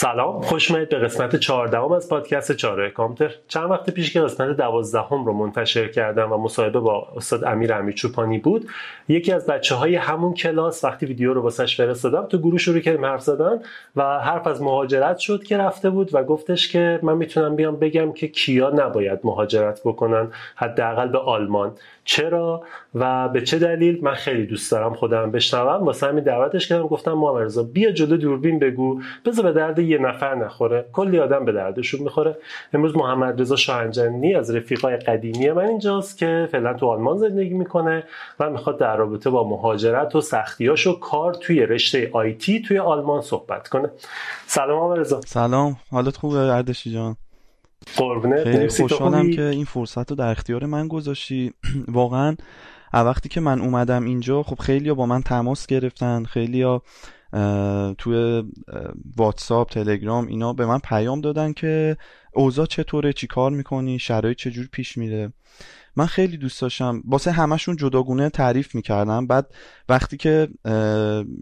سلام خوش به قسمت 14 از پادکست چاره کامپیوتر. چند وقت پیش که قسمت 12 رو منتشر کردم و مصاحبه با استاد امیر امیرچوپانی بود یکی از بچه های همون کلاس وقتی ویدیو رو واسش فرستادم تو گروه شروع کردیم حرف زدن و حرف از مهاجرت شد که رفته بود و گفتش که من می‌تونم بیام بگم که کیا نباید مهاجرت بکنن حداقل به آلمان. چرا؟ و به چه دلیل؟ من خیلی دوست دارم خودم بشنوم. واسه همین دعوتش کردم گفتم محمد بیا جلو دوربین بگو. بذار به درد یه نفر نخوره کلی آدم به دردشون می‌خوره. امروز محمد رضا شاهنجانی از رفیقای قدیمی من اینجاست که فعلا تو آلمان زندگی می‌کنه و می‌خواد در رابطه با مهاجرت و سختیاش و کار توی رشته آیتی توی آلمان صحبت کنه. سلام محمد رضا. سلام. حالت خوبه اردشی جان؟ قربونه خیلی خوشحالم که این فرصت رو در اختیار من گذاشتی. واقعا وقتی که من اومدم اینجا خب خیلی با من تماس گرفتن خیلی ها توی واتساپ تلگرام اینا به من پیام دادن که اوضاع چطوره چی کار می‌کنی شرایط چجور پیش میره. من خیلی دوست داشتم واسه همشون جداگونه تعریف می‌کردم. بعد وقتی که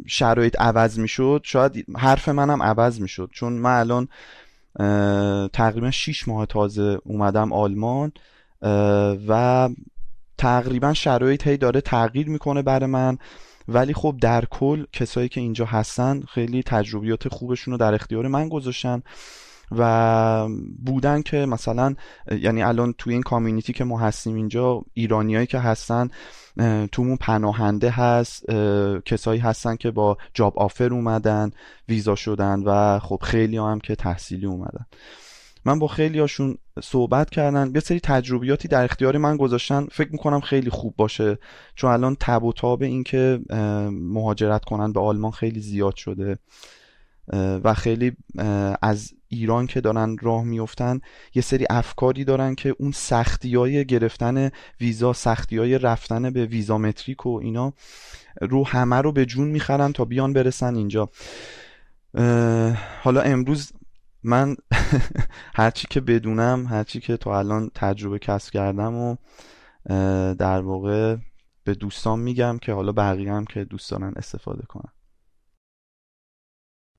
شرایط عوض می‌شد شاید حرف منم عوض می‌شد. چون من الان تقریبا 6 ماه تازه اومدم آلمان و تقریبا شرایط هی داره تغییر می‌کنه برای من. ولی خب در کل کسایی که اینجا هستن خیلی تجربیات خوبشون رو در اختیار من گذاشتن و بودن که مثلا یعنی الان توی این کامیونیتی که ما هستیم اینجا ایرانیایی که هستن تومون پناهنده هست کسایی هستن که با جاب آفر اومدن ویزا شدن و خب خیلی هم که تحصیلی اومدن. من با خیلی هاشون صحبت کردن یه سری تجربیاتی در اختیار من گذاشتن. فکر می‌کنم خیلی خوب باشه. چون الان تب و تاب این که مهاجرت کنن به آلمان خیلی زیاد شده. و خیلی از ایران که دارن راه میفتن یه سری افکاری دارن که اون سختی های گرفتن ویزا سختی های رفتن به ویزامتریک و اینا رو همه رو به جون می‌خرن تا بیان برسن اینجا. حالا امروز من هرچی که بدونم هرچی که تا الان تجربه کسب کردم و در واقع به دوستان میگم که حالا بقیه هم که دوست استفاده کنن.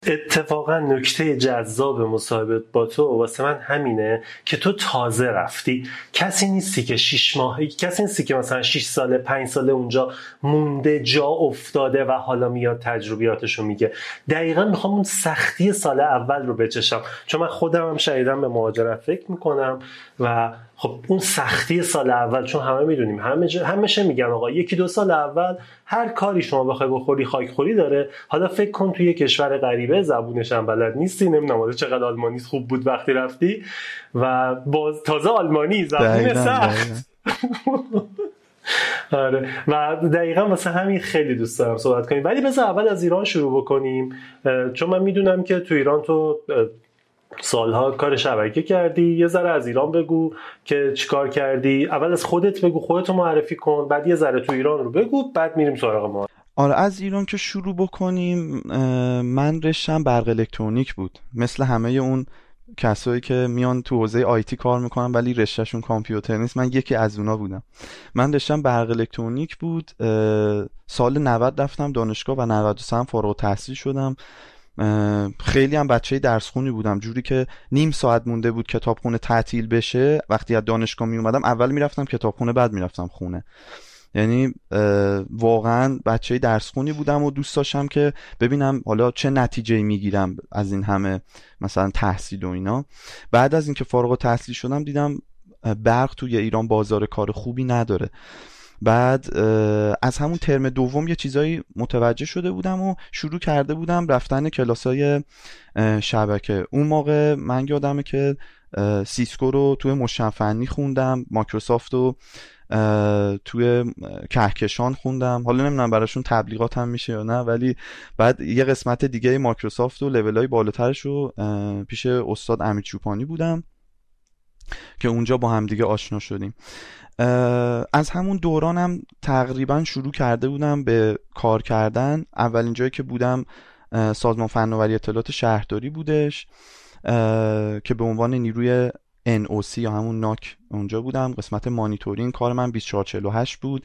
اتفاقا نکته جذاب مصاحبه با تو واسه من همینه که تو تازه رفتی. کسی نیستی که شیش ماهی کسی نیستی که مثلا 6 ساله پنج ساله اونجا مونده جا افتاده و حالا میاد تجربیاتشو میگه. دقیقا می‌خوام اون سختی سال اول رو بچشم. چون من خودم هم به مهاجرت فکر می‌کنم. و خب اون سختی سال اول چون همه می‌دونیم همه همیشه میگن آقا یکی دو سال اول هر کاری شما بخوای بخوری خاک خوری داره. حالا فکر کن توی کشور غریبه زبونش هم بلد نیستی نمی‌دونم چقدر آلمانی خوب بود وقتی رفتی. و باز تازه آلمانی زبون سخت. آره. و دقیقا واسه همین خیلی دوست دارم صحبت کنیم. ولی بذار اول از ایران شروع بکنیم. چون من می‌دونم که تو ایران تو سالها کار شبکه کردی یه ذره از ایران بگو که چیکار کردی. اول از خودت بگو خودتو معرفی کن بعد یه ذره تو ایران رو بگو بعد میریم سراغ ما. آره از ایران که شروع بکنیم من رشتم برق الکترونیک بود. مثل همه اون کسایی که میان تو حوزه آیتی کار می‌کنن ولی رشتهشون کامپیوتر نیست. من یکی از اونا بودم. من رشتم برق الکترونیک بود. سال 90 رفتم دانشگاه و 93 فارغ تحصیل شدم. خیلی هم بچه درس خونی بودم. جوری که نیم ساعت مونده بود کتابخونه تعطیل بشه وقتی از دانشگاه می اومدم اول می‌رفتم کتابخونه بعد می‌رفتم خونه. یعنی واقعا بچه درس خونی بودم و دوست داشتم که ببینم حالا چه نتیجه می‌گیرم از این همه مثلا تحصیل و اینا. بعد از اینکه فارغ تحصیل شدم دیدم برق توی ایران بازار کار خوبی نداره. بعد از همون ترم دوم یه چیزایی متوجه شده بودم و شروع کرده بودم رفتن کلاسای شبکه. اون موقع من یادمه که سیسکو رو توی مجتمع فنی خوندم مایکروسافت رو توی کهکشان خوندم. حالا نمی‌دونم براشون تبلیغات هم میشه یا نه ولی بعد یه قسمت دیگه مایکروسافت و لول های بالاترش رو پیش استاد امیر چوپانی بودم. که اونجا با هم دیگه آشنا شدیم. از همون دورانم تقریبا شروع کرده بودم به کار کردن. اولین جایی که بودم سازمان فناوری اطلاعات شهرداری بودش که به عنوان نیروی NOC یا همون ناک اونجا بودم. قسمت مانیتورینگ کار من 2448 بود.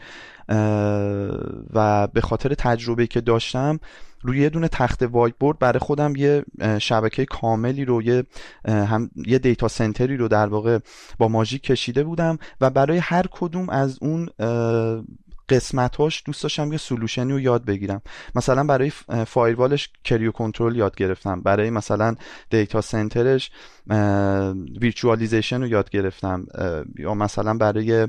و به خاطر تجربه که داشتم روی یه دونه تخت وایت بورد برای خودم یه شبکه کاملی رو یه هم یه دیتا سنتری رو در واقع با ماژیک کشیده بودم و برای هر کدوم از اون قسمتاش دوست داشتم یه solution ی رو یاد بگیرم. مثلا برای firewall ش کریو کنترل یاد گرفتم. برای مثلا data center ش virtualization رو یاد گرفتم. یا مثلا برای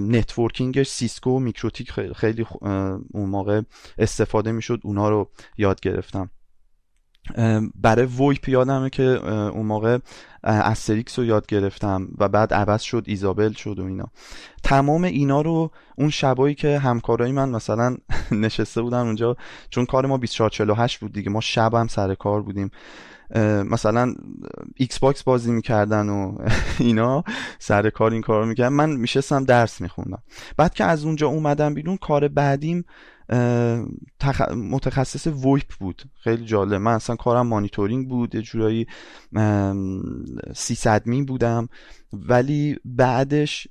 networking ش سیسکو و میکروتیک خیلی اون موقع استفاده می‌شد اونا رو یاد گرفتم. برای VoIP یادمه که اون موقع Elastix رو یاد گرفتم و بعد عوض شد Issabel شد و اینا. تمام اینا رو اون شبایی که همکارای من مثلا نشسته بودن اونجا چون کار ما 2448 بود دیگه ما شب هم سر کار بودیم. مثلا ایکس باکس بازی می‌کردن و اینا سر کار این کار می‌کردن. من میشستم درس میخوندم. بعد که از اونجا اومدم بیرون کار بعدیم متخصص VoIP بود. خیلی جالب. من اصلا کارم مانیتورینگ بود یه جورایی می بودم. ولی بعدش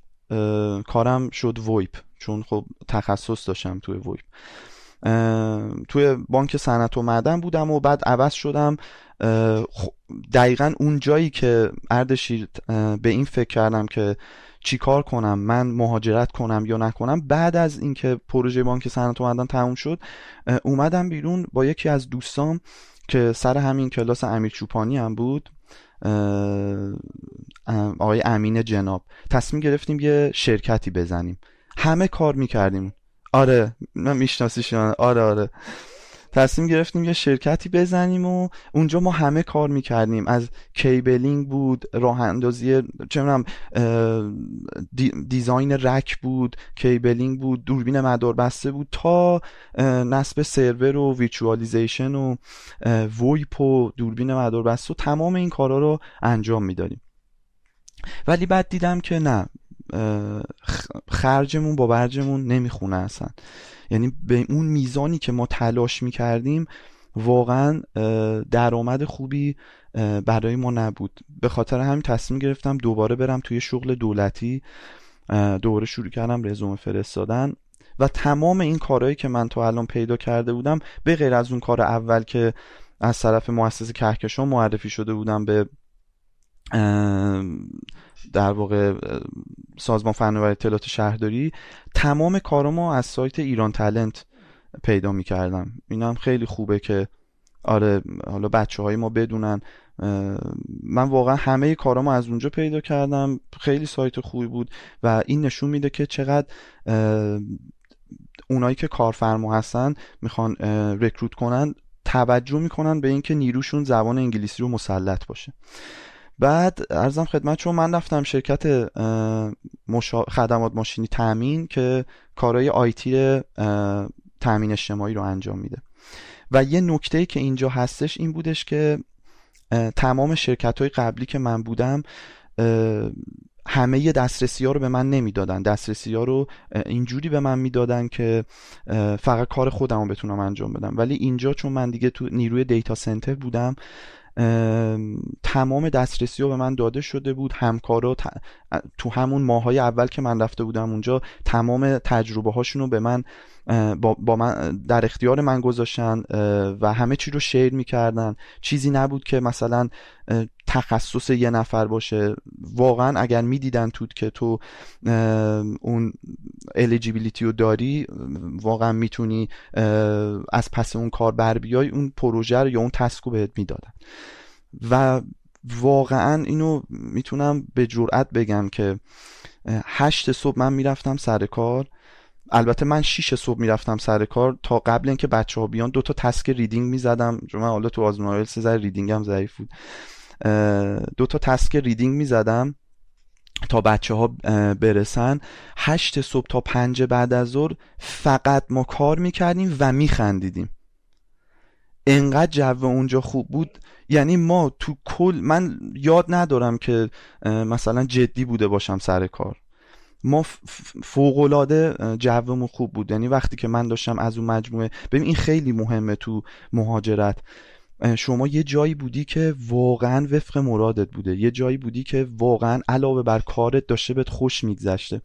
کارم شد ویپ چون خب تخصص داشتم توی ویپ توی بانک صنعت و معدن بودم و بعد عوض شدم. دقیقا اون جایی که اردشیر به این فکر کردم که چیکار کنم من مهاجرت کنم یا نکنم. بعد از اینکه پروژه بانک صنعت اومدن تموم شد اومدم بیرون با یکی از دوستام که سر همین کلاس امیر چوپانی هم بود آقای امین جناب. تصمیم گرفتیم یه شرکتی بزنیم. همه کار می‌کردیم. آره من میشناسمشون آره آره. تصمیم گرفتیم یه شرکتی بزنیم و اونجا ما همه کار می‌کردیم. از cabling بود راه اندازی چه design rack بود cabling بود دوربین مدار بسته بود تا نصب سرور و ویچوالیزیشن و ویپ و دوربین مدار بسته و تمام این کارا رو انجام می‌دادیم. ولی بعد دیدم که نه. خرجمون با برجمون نمی‌خونه اصلا. یعنی به اون میزانی که ما تلاش می‌کردیم واقعا درآمد خوبی برای ما نبود. به خاطر همین تصمیم گرفتم دوباره برم توی شغل دولتی. دوباره شروع کردم رزومه فرستادن. و تمام این کارهایی که من تا الان پیدا کرده بودم به غیر از اون کار اول که از طرف مؤسسه کهکشان معرفی شده بودم به در واقع سازمان فناوری اطلاعات شهرداری تمام کارامو از سایت ایران تلنت پیدا می‌کردم هم خیلی خوبه که آره حالا بچه های ما بدونن. من واقعا همه کارامو از اونجا پیدا کردم. خیلی سایت خوبی بود و این نشون میده که چقدر اونایی که کارفرما هستن می‌خوان رکروت کنن توجه می‌کنن به اینکه نیروشون زبان انگلیسی رو مسلط باشه. بعد ارزم خدمت چون من رفتم شرکت خدمات ماشینی تامین که کارهای آیتی تامین اجتماعی رو انجام میده. و یه نکته که اینجا هستش این بودش که تمام شرکت های قبلی که من بودم همه دسترسی ها رو به من نمی‌دادن. دسترسی ها رو اینجوری به من می‌دادن که فقط کار خودم رو بتونم انجام بدم. ولی اینجا چون من دیگه تو نیروی دیتا سنتر بودم تمام دسترسی رو به من داده شده بود. همکارا تو همون ماهای اول که من رفته بودم اونجا تمام تجربه هاشون رو به من با, من در اختیار من گذاشتن و همه چی رو شیر می‌کردن. چیزی نبود که مثلا تخصص یه نفر باشه. واقعا اگر می‌دیدن تو که تو اون الیجیبیلیتی رو داری واقعا می‌تونی از پس اون کار بر بیای اون پروژه رو یا اون تسکو بهت می‌دادن. و واقعا اینو می‌تونم به جرئت بگم که هشت صبح من می‌رفتم سر کار. البته من شیش صبح می‌رفتم سر کار تا قبل اینکه بچه ها بیان. دو تا task reading می‌زدم. چون من حالا تو آزمون سه reading هم ضعیف بود. دو تا task reading می‌زدم تا بچه ها برسن. هشت صبح تا پنج بعد از ظهر فقط ما کار می‌کردیم و میخندیدیم. انقدر جو اونجا خوب بود. یعنی ما تو کل من یاد ندارم که مثلا جدی بوده باشم سر کار. ما فوقلاده جومون خوب بود. یعنی وقتی که من داشتم از اون مجموعه ببین این خیلی مهمه تو مهاجرت. شما یه جایی بودی که واقعا وفق مرادت بوده. یه جایی بودی که واقعا علاوه بر کارت داشته بهت خوش میگذشته.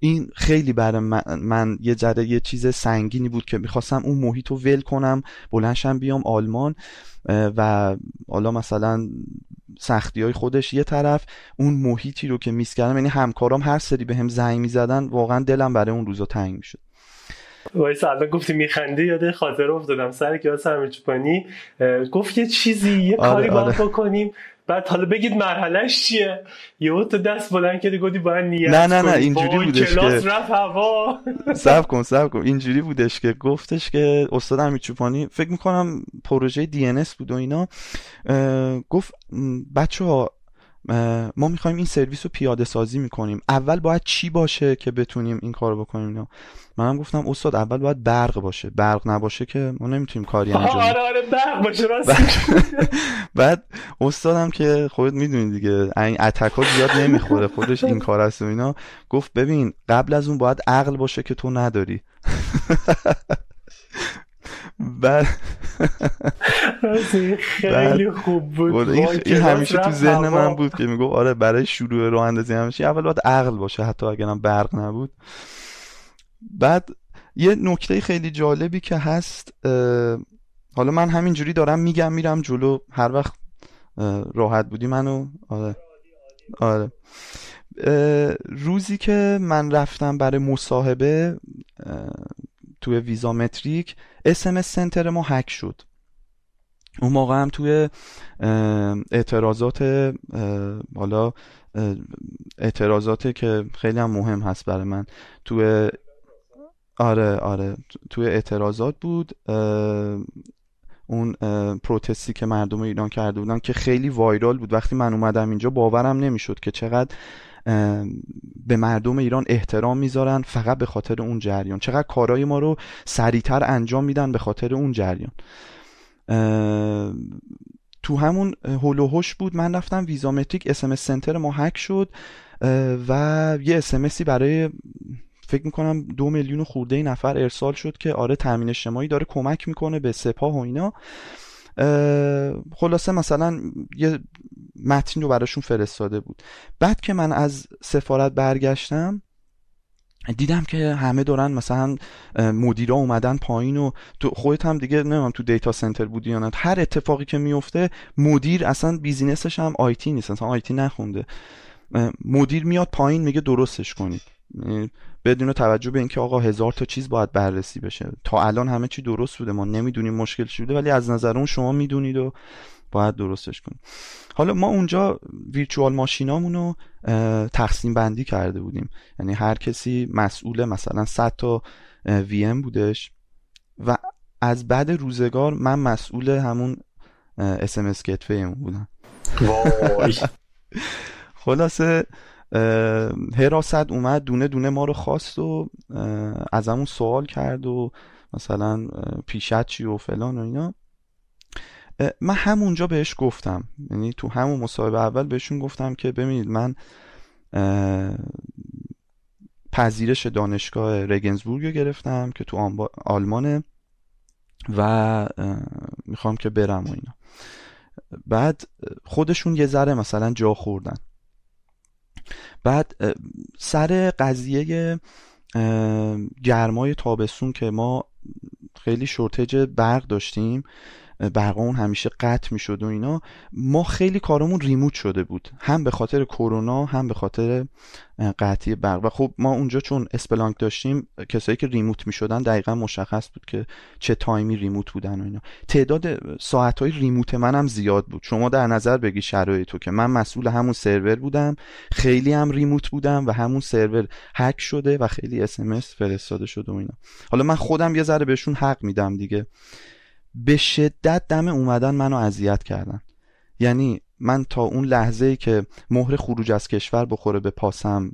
این خیلی برای من, من یه ذره یه چیز سنگینی بود که می‌خواستم اون محیط رو ول کنم بلنشم بیام آلمان و حالا مثلا سختی های خودش یه طرف اون محیطی رو که میس کردم یعنی همکارام هر سری به هم زنگ می‌زدن واقعا دلم برای اون روزا تنگ می‌شد. وای الان گفتی میخندی یاد خاطر افتادم. سر کلاس همیچوپانی گفت یه چیزی یه آره کاری باید آره. بکنیم. بعد حالا بگید مرحلهش چیه؟ یه تو دست بلند کردی گفتی باید نیت نه نه نه اینجوری بودش کلاس رفت هوا. سب کن سب کن. اینجوری بودش که گفتش که استاد همیچوپانی فکر می‌کنم پروژه دی بود و اینا گفت بچه ها ما می‌خوایم این سرویس رو پیاده سازی می‌کنیم. اول باید چی باشه که بتونیم این کار بکنیم؟ اینا منم گفتم استاد اول باید برق باشه. برق نباشه که ما نمی‌تونیم کاری انجام آره آره برق باشه راست بعد استادم که خودت می‌دونی دیگه این اتکا زیاد نمی‌خوره خودش این کار است و اینا. گفت ببین قبل از اون باید عقل باشه که تو نداری. بعد خیلی خوب بود. این, همیشه تو ذهن من بود که میگو آره برای شروع راه اندازی همیشه اول باید عقل باشه حتی اگرم برق نبود. بعد یه نکته خیلی جالبی که هست حالا من همینجوری دارم میگم میرم جلو هر وقت راحت بودی منو آره. آره. روزی که من رفتم برای مصاحبه توی ویزا متریک اسمس سنتر ما هک شد. اون موقع هم توی اعتراضات حالا اعتراضات که خیلی هم مهم هست برای من توی آره آره توی اعتراضات بود اون پروتستی که مردم ایران کرده بودن که خیلی وایرال بود. وقتی من اومدم اینجا باورم نمی‌شد که چقدر به مردم ایران احترام می‌ذارن فقط به خاطر اون جریان. چقدر کارهای ما رو سریعتر انجام میدن به خاطر اون جریان. تو همون هلوهوش بود من رفتم ویزامتریک اس سنتر ما هک شد و یه اسمسی برای فکر می‌کنم دو میلیون خورده نفر ارسال شد که آره تامین اجتماعی داره کمک می‌کنه به سپاه و اینا. خلاصه مثلا یه متن رو براشون فرستاده بود. بعد که من از سفارت برگشتم دیدم که همه دارن مثلا مدیرا اومدن پایین و تو خودت هم دیگه نمی‌دونم تو data center بودی یا نه. هر اتفاقی که میفته مدیر اصلا business ش هم IT نیست اصلا IT نخونده. مدیر میاد پایین میگه درستش کنید. بدون توجه به اینکه آقا هزار تا چیز باید بررسی بشه. تا الان همه چی درست بوده ما نمی‌دونیم مشکل چی بوده ولی از نظر اون شما می‌دونید و باید درستش کنید حالا ما اونجا virtual machine امون رو تقسیم بندی کرده بودیم. یعنی هر کسی مسئول مثلا 100 تا VM بودش و از بعد روزگار من مسئول همون SMS بودم. خلاصه حراست اومد دونه دونه ما رو خواست و از همون سوال کرد و مثلا پیشت چی و فلان و اینا. من همونجا بهش گفتم. یعنی تو همون مصاحبه اول بهشون گفتم که ببینید من پذیرش دانشگاه رگنزبورگ رو گرفتم که تو آلمانه و می‌خوام که برم و اینا. بعد خودشون یه ذره مثلا جا خوردن. بعد سر قضیه گرمای تابستون که ما خیلی شورتج برق داشتیم برقمون همیشه قطع می‌شد و اینا ما خیلی کارمون ریموت شده بود. هم به خاطر کرونا هم به خاطر قطعی برق. و خب ما اونجا چون اسپلانک داشتیم کسایی که ریموت می‌شدن دقیقا مشخص بود که چه تایمی ریموت بودن و اینا. تعداد ساعت های ریموت منم زیاد بود. شما در نظر بگی شرایط تو که. من مسئول همون سرور بودم خیلی هم ریموت بودم و همون سرور هک شده و خیلی اسمس فرستاده شده و اینا. حالا من خودم یه ذره بهشون حق میدم دیگه. به شدت دم اومدن منو اذیت کردن. یعنی من تا اون لحظه ای که مهر خروج از کشور بخوره به پاسم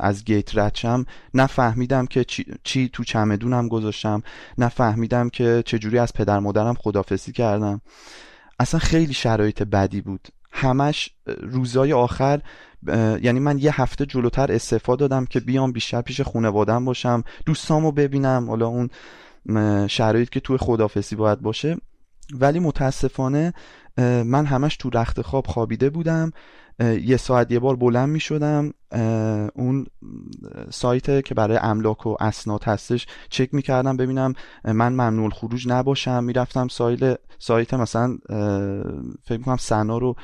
از گیت ردشم نفهمیدم که چی, چی تو چمدونم گذاشتم نفهمیدم که چجوری از پدر مادرم خدافسی کردم. اصلا خیلی شرایط بدی بود. همش روزای آخر یعنی من یه هفته جلوتر استعفا دادم که بیام بیشتر پیش خونوادم باشم دوستامو ببینم حالا اون شرایط که توی خدافسی باید باشه. ولی متاسفانه من همش تو رخت خواب خوابیده بودم. یه ساعت یه بار بلند می شدم اون سایت که برای املاک و اسناد هستش چک می کردم ببینم من ممنوع خروج نباشم. می‌رفتم سایت سایت مثلا فکر کنم سنا رو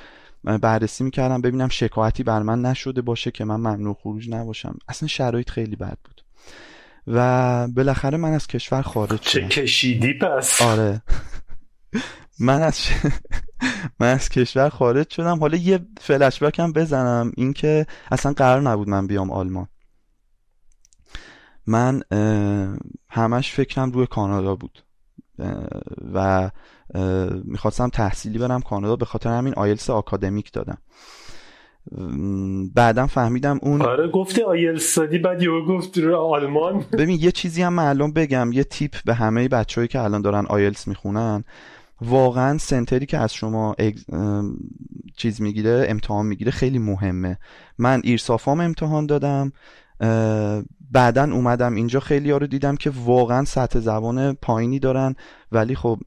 بررسی می‌کردم ببینم شکایتی بر من نشده باشه که من ممنوع خروج نباشم. اصلا شرایط خیلی بد بود. و بالاخره من از کشور خارج شدم. چه کشیدی پس؟ آره. من از من از کشور خارج شدم. حالا یه فلش هم بزنم. اینکه اصلا قرار نبود من بیام آلمان. من همش فکرم روی کانادا بود. و می‌خواستم تحصیلی برم کانادا. به خاطر همین آیلس آکادمیک دادم. بعدم فهمیدم اون آره گفتی آیلس دادی بعد یهو گفت آلمان. ببین یه چیزی هم معلوم بگم یه تیپ به همه بچههایی که الان دارن آیلس می‌خونن واقعا سنتری که از شما چیز می‌گیره امتحان می‌گیره خیلی مهمه. من ایرسافام امتحان دادم بعدا اومدم اینجا خیلی ها رو دیدم که واقعا سطح زبان پایینی دارن ولی خب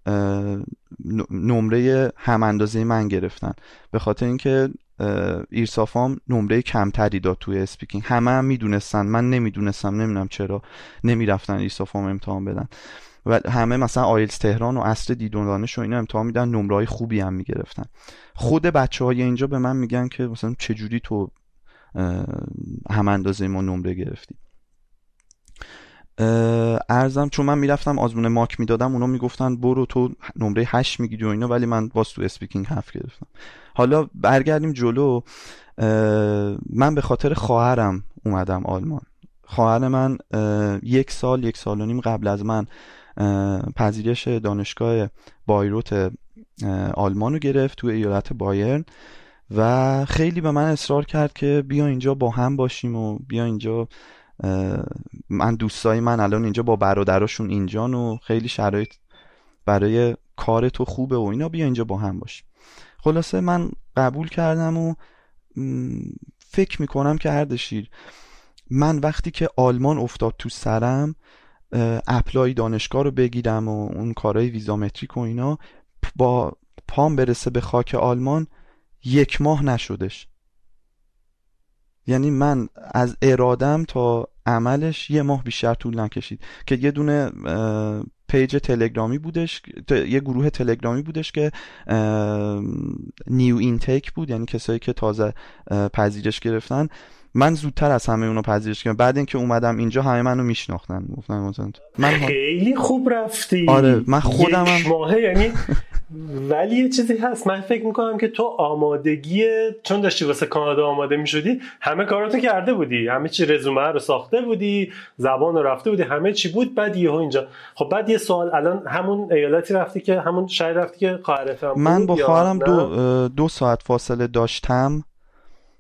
نمره هم اندازه من گرفتن. به خاطر اینکه ایرسافام نمره کمتری داد توی اسپیکینگ همه هم می‌دونستن. من نمی‌دونستم نمی‌دونم چرا نمی‌رفتن ایرسافام امتحان بدن. و همه مثلا آیلز تهران و اصل دیدون دانش و اینا امتحان میدن. نمره خوبی هم می‌گرفتن. خود بچه های اینجا به من میگن که مثلا چجوری تو هم اندازه ما نمره گرفتی. ارزم چون من می‌رفتم آزمون ماک می‌دادم اونا می‌گفتن برو تو نمره 8 می‌گیری و اینا ولی من باز تو اسپیکینگ هفت گرفتم. حالا برگردیم جلو. من به خاطر خواهرم اومدم آلمان. خواهر من یک سال یک سال و نیم قبل از من پذیرش دانشگاه بایروت آلمان رو گرفت تو ایالت بایرن و خیلی به من اصرار کرد که بیا اینجا با هم باشیم و بیا اینجا من دوستای من الان اینجا با برادراشون اینجان و خیلی شرایط برای کار تو خوبه و اینا بیا اینجا با هم باشیم خلاصه من قبول کردم و فکر می‌کنم که اردشیر من وقتی که آلمان افتاد تو سرم اپلای دانشگاه رو بگیرم و اون کارهای ویزامتریک و اینا با پام برسه به خاک آلمان یک ماه نشدش. یعنی من از ارادم تا عملش یه ماه بیشتر طول نکشید. که یه دونه پیج تلگرامی بودش یه گروه تلگرامی بودش که نیو اینتیک بود یعنی کسایی که تازه پذیرش گرفتن. من زودتر از همه اونو پذیرش کردم. بعد اینکه اومدم اینجا همه منو میشناختن. گفتن من خیلی خوب رفتی. آره من خودم یک ماهه یعنی ولی یه چیزی هست. من فکر می‌کنم که تو آمادگی چون داشتی واسه کانادا آماده می‌شدی همه کاراتو کرده بودی. همه چی رزومه رو ساخته بودی زبان رو رفته بودی همه چی بود. بعد یهو اینجا. خب بعد یه سوال الان همون ایالتی رفتی که همون شهر رفتی که خواهرت من با خواهرم دو, دو ساعت فاصله داشتم.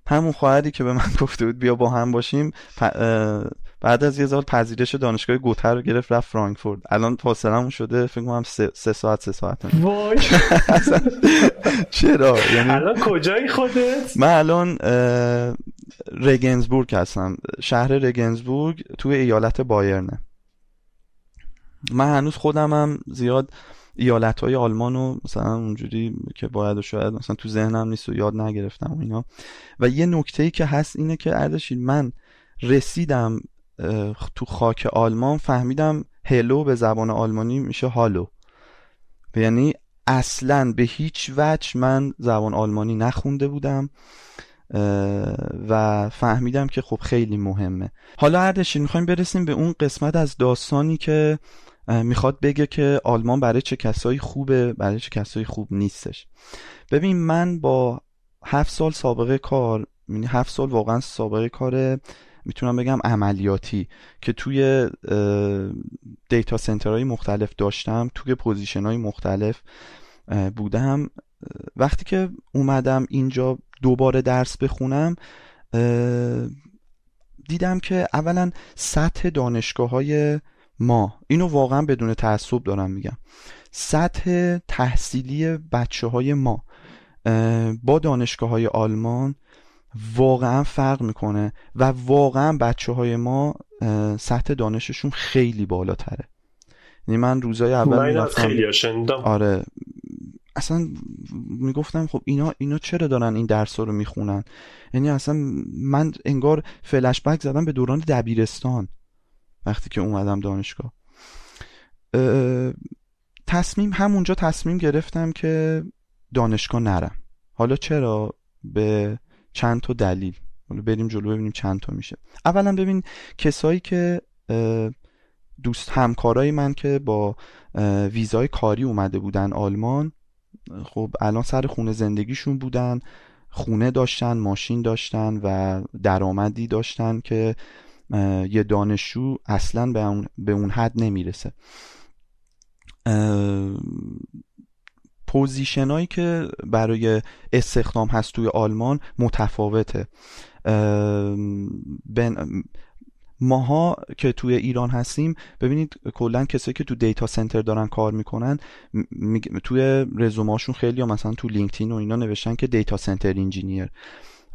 همون خواهری که به من گفته بود بیا با هم باشیم. بعد از یه سال پذیرش دانشگاه گوتر رو گرفت رفت فرانکفورت. الان فاصلمون شده فکر کنم سه, سه ساعت سه ساعت. وای. چرا؟ یعنی الان کجایی خودت؟ من الان رگنزبورگ هستم. شهر رگنزبورگ توی ایالت بایرنه. من هنوز خودم هم زیاد ایالت های آلمان و مثلا اونجوری که باید و شاید مثلا تو ذهنم نیست و یاد نگرفتم و اینا. و یه نکته ای که هست اینه که اردشیر من رسیدم تو خاک آلمان فهمیدم هلو به زبان آلمانی میشه هالو. یعنی اصلا به هیچ وجه من زبان آلمانی نخونده بودم و فهمیدم که خب خیلی مهمه. حالا اردشیر می‌خوایم برسیم به اون قسمت از داستانی که می‌خواد بگه که آلمان برای چه کسایی خوبه برای چه کسایی خوب نیستش. ببین من با هفت سال سابقه کار یعنی هفت سال واقعا سابقه کار می‌تونم بگم عملیاتی که توی data center های مختلف داشتم توی position های مختلف بودم. وقتی که اومدم اینجا دوباره درس بخونم دیدم که اولا سطح دانشگاه های ما. اینو واقعا بدون تعصب دارم میگم. سطح تحصیلی بچه های ما با دانشگاه های آلمان واقعا فرق می‌کنه و واقعا بچه های ما سطح دانششون خیلی بالاتره. یعنی من روزای اول من خیلی آره. اصلا می‌گفتم خب اینا اینا چرا دارن این درس رو می‌خونن؟ یعنی اصلا من انگار فلش بک زدم به دوران دبیرستان. وقتی که اومدم دانشگاه. تصمیم همونجا تصمیم گرفتم که دانشگاه نرم. حالا چرا؟ به چند تا دلیل. حالا بریم جلو ببینیم چند تا میشه. اولا ببین کسایی که دوست همکارای من که با ویزای کاری اومده بودن آلمان خب الان سر خونه زندگیشون بودن خونه داشتن ماشین داشتن و درآمدی داشتن که یه دانشجو اصلا به اون, به اون حد نمی‌رسه. پوزیشنایی که برای استخدام هست توی آلمان متفاوته. ماها که توی ایران هستیم ببینید کلا کسایی که تو دیتا سنتر دارن کار می‌کنن توی رزوماشون خیلی یا مثلا تو LinkedIn و اینا نوشتن که data center engineer.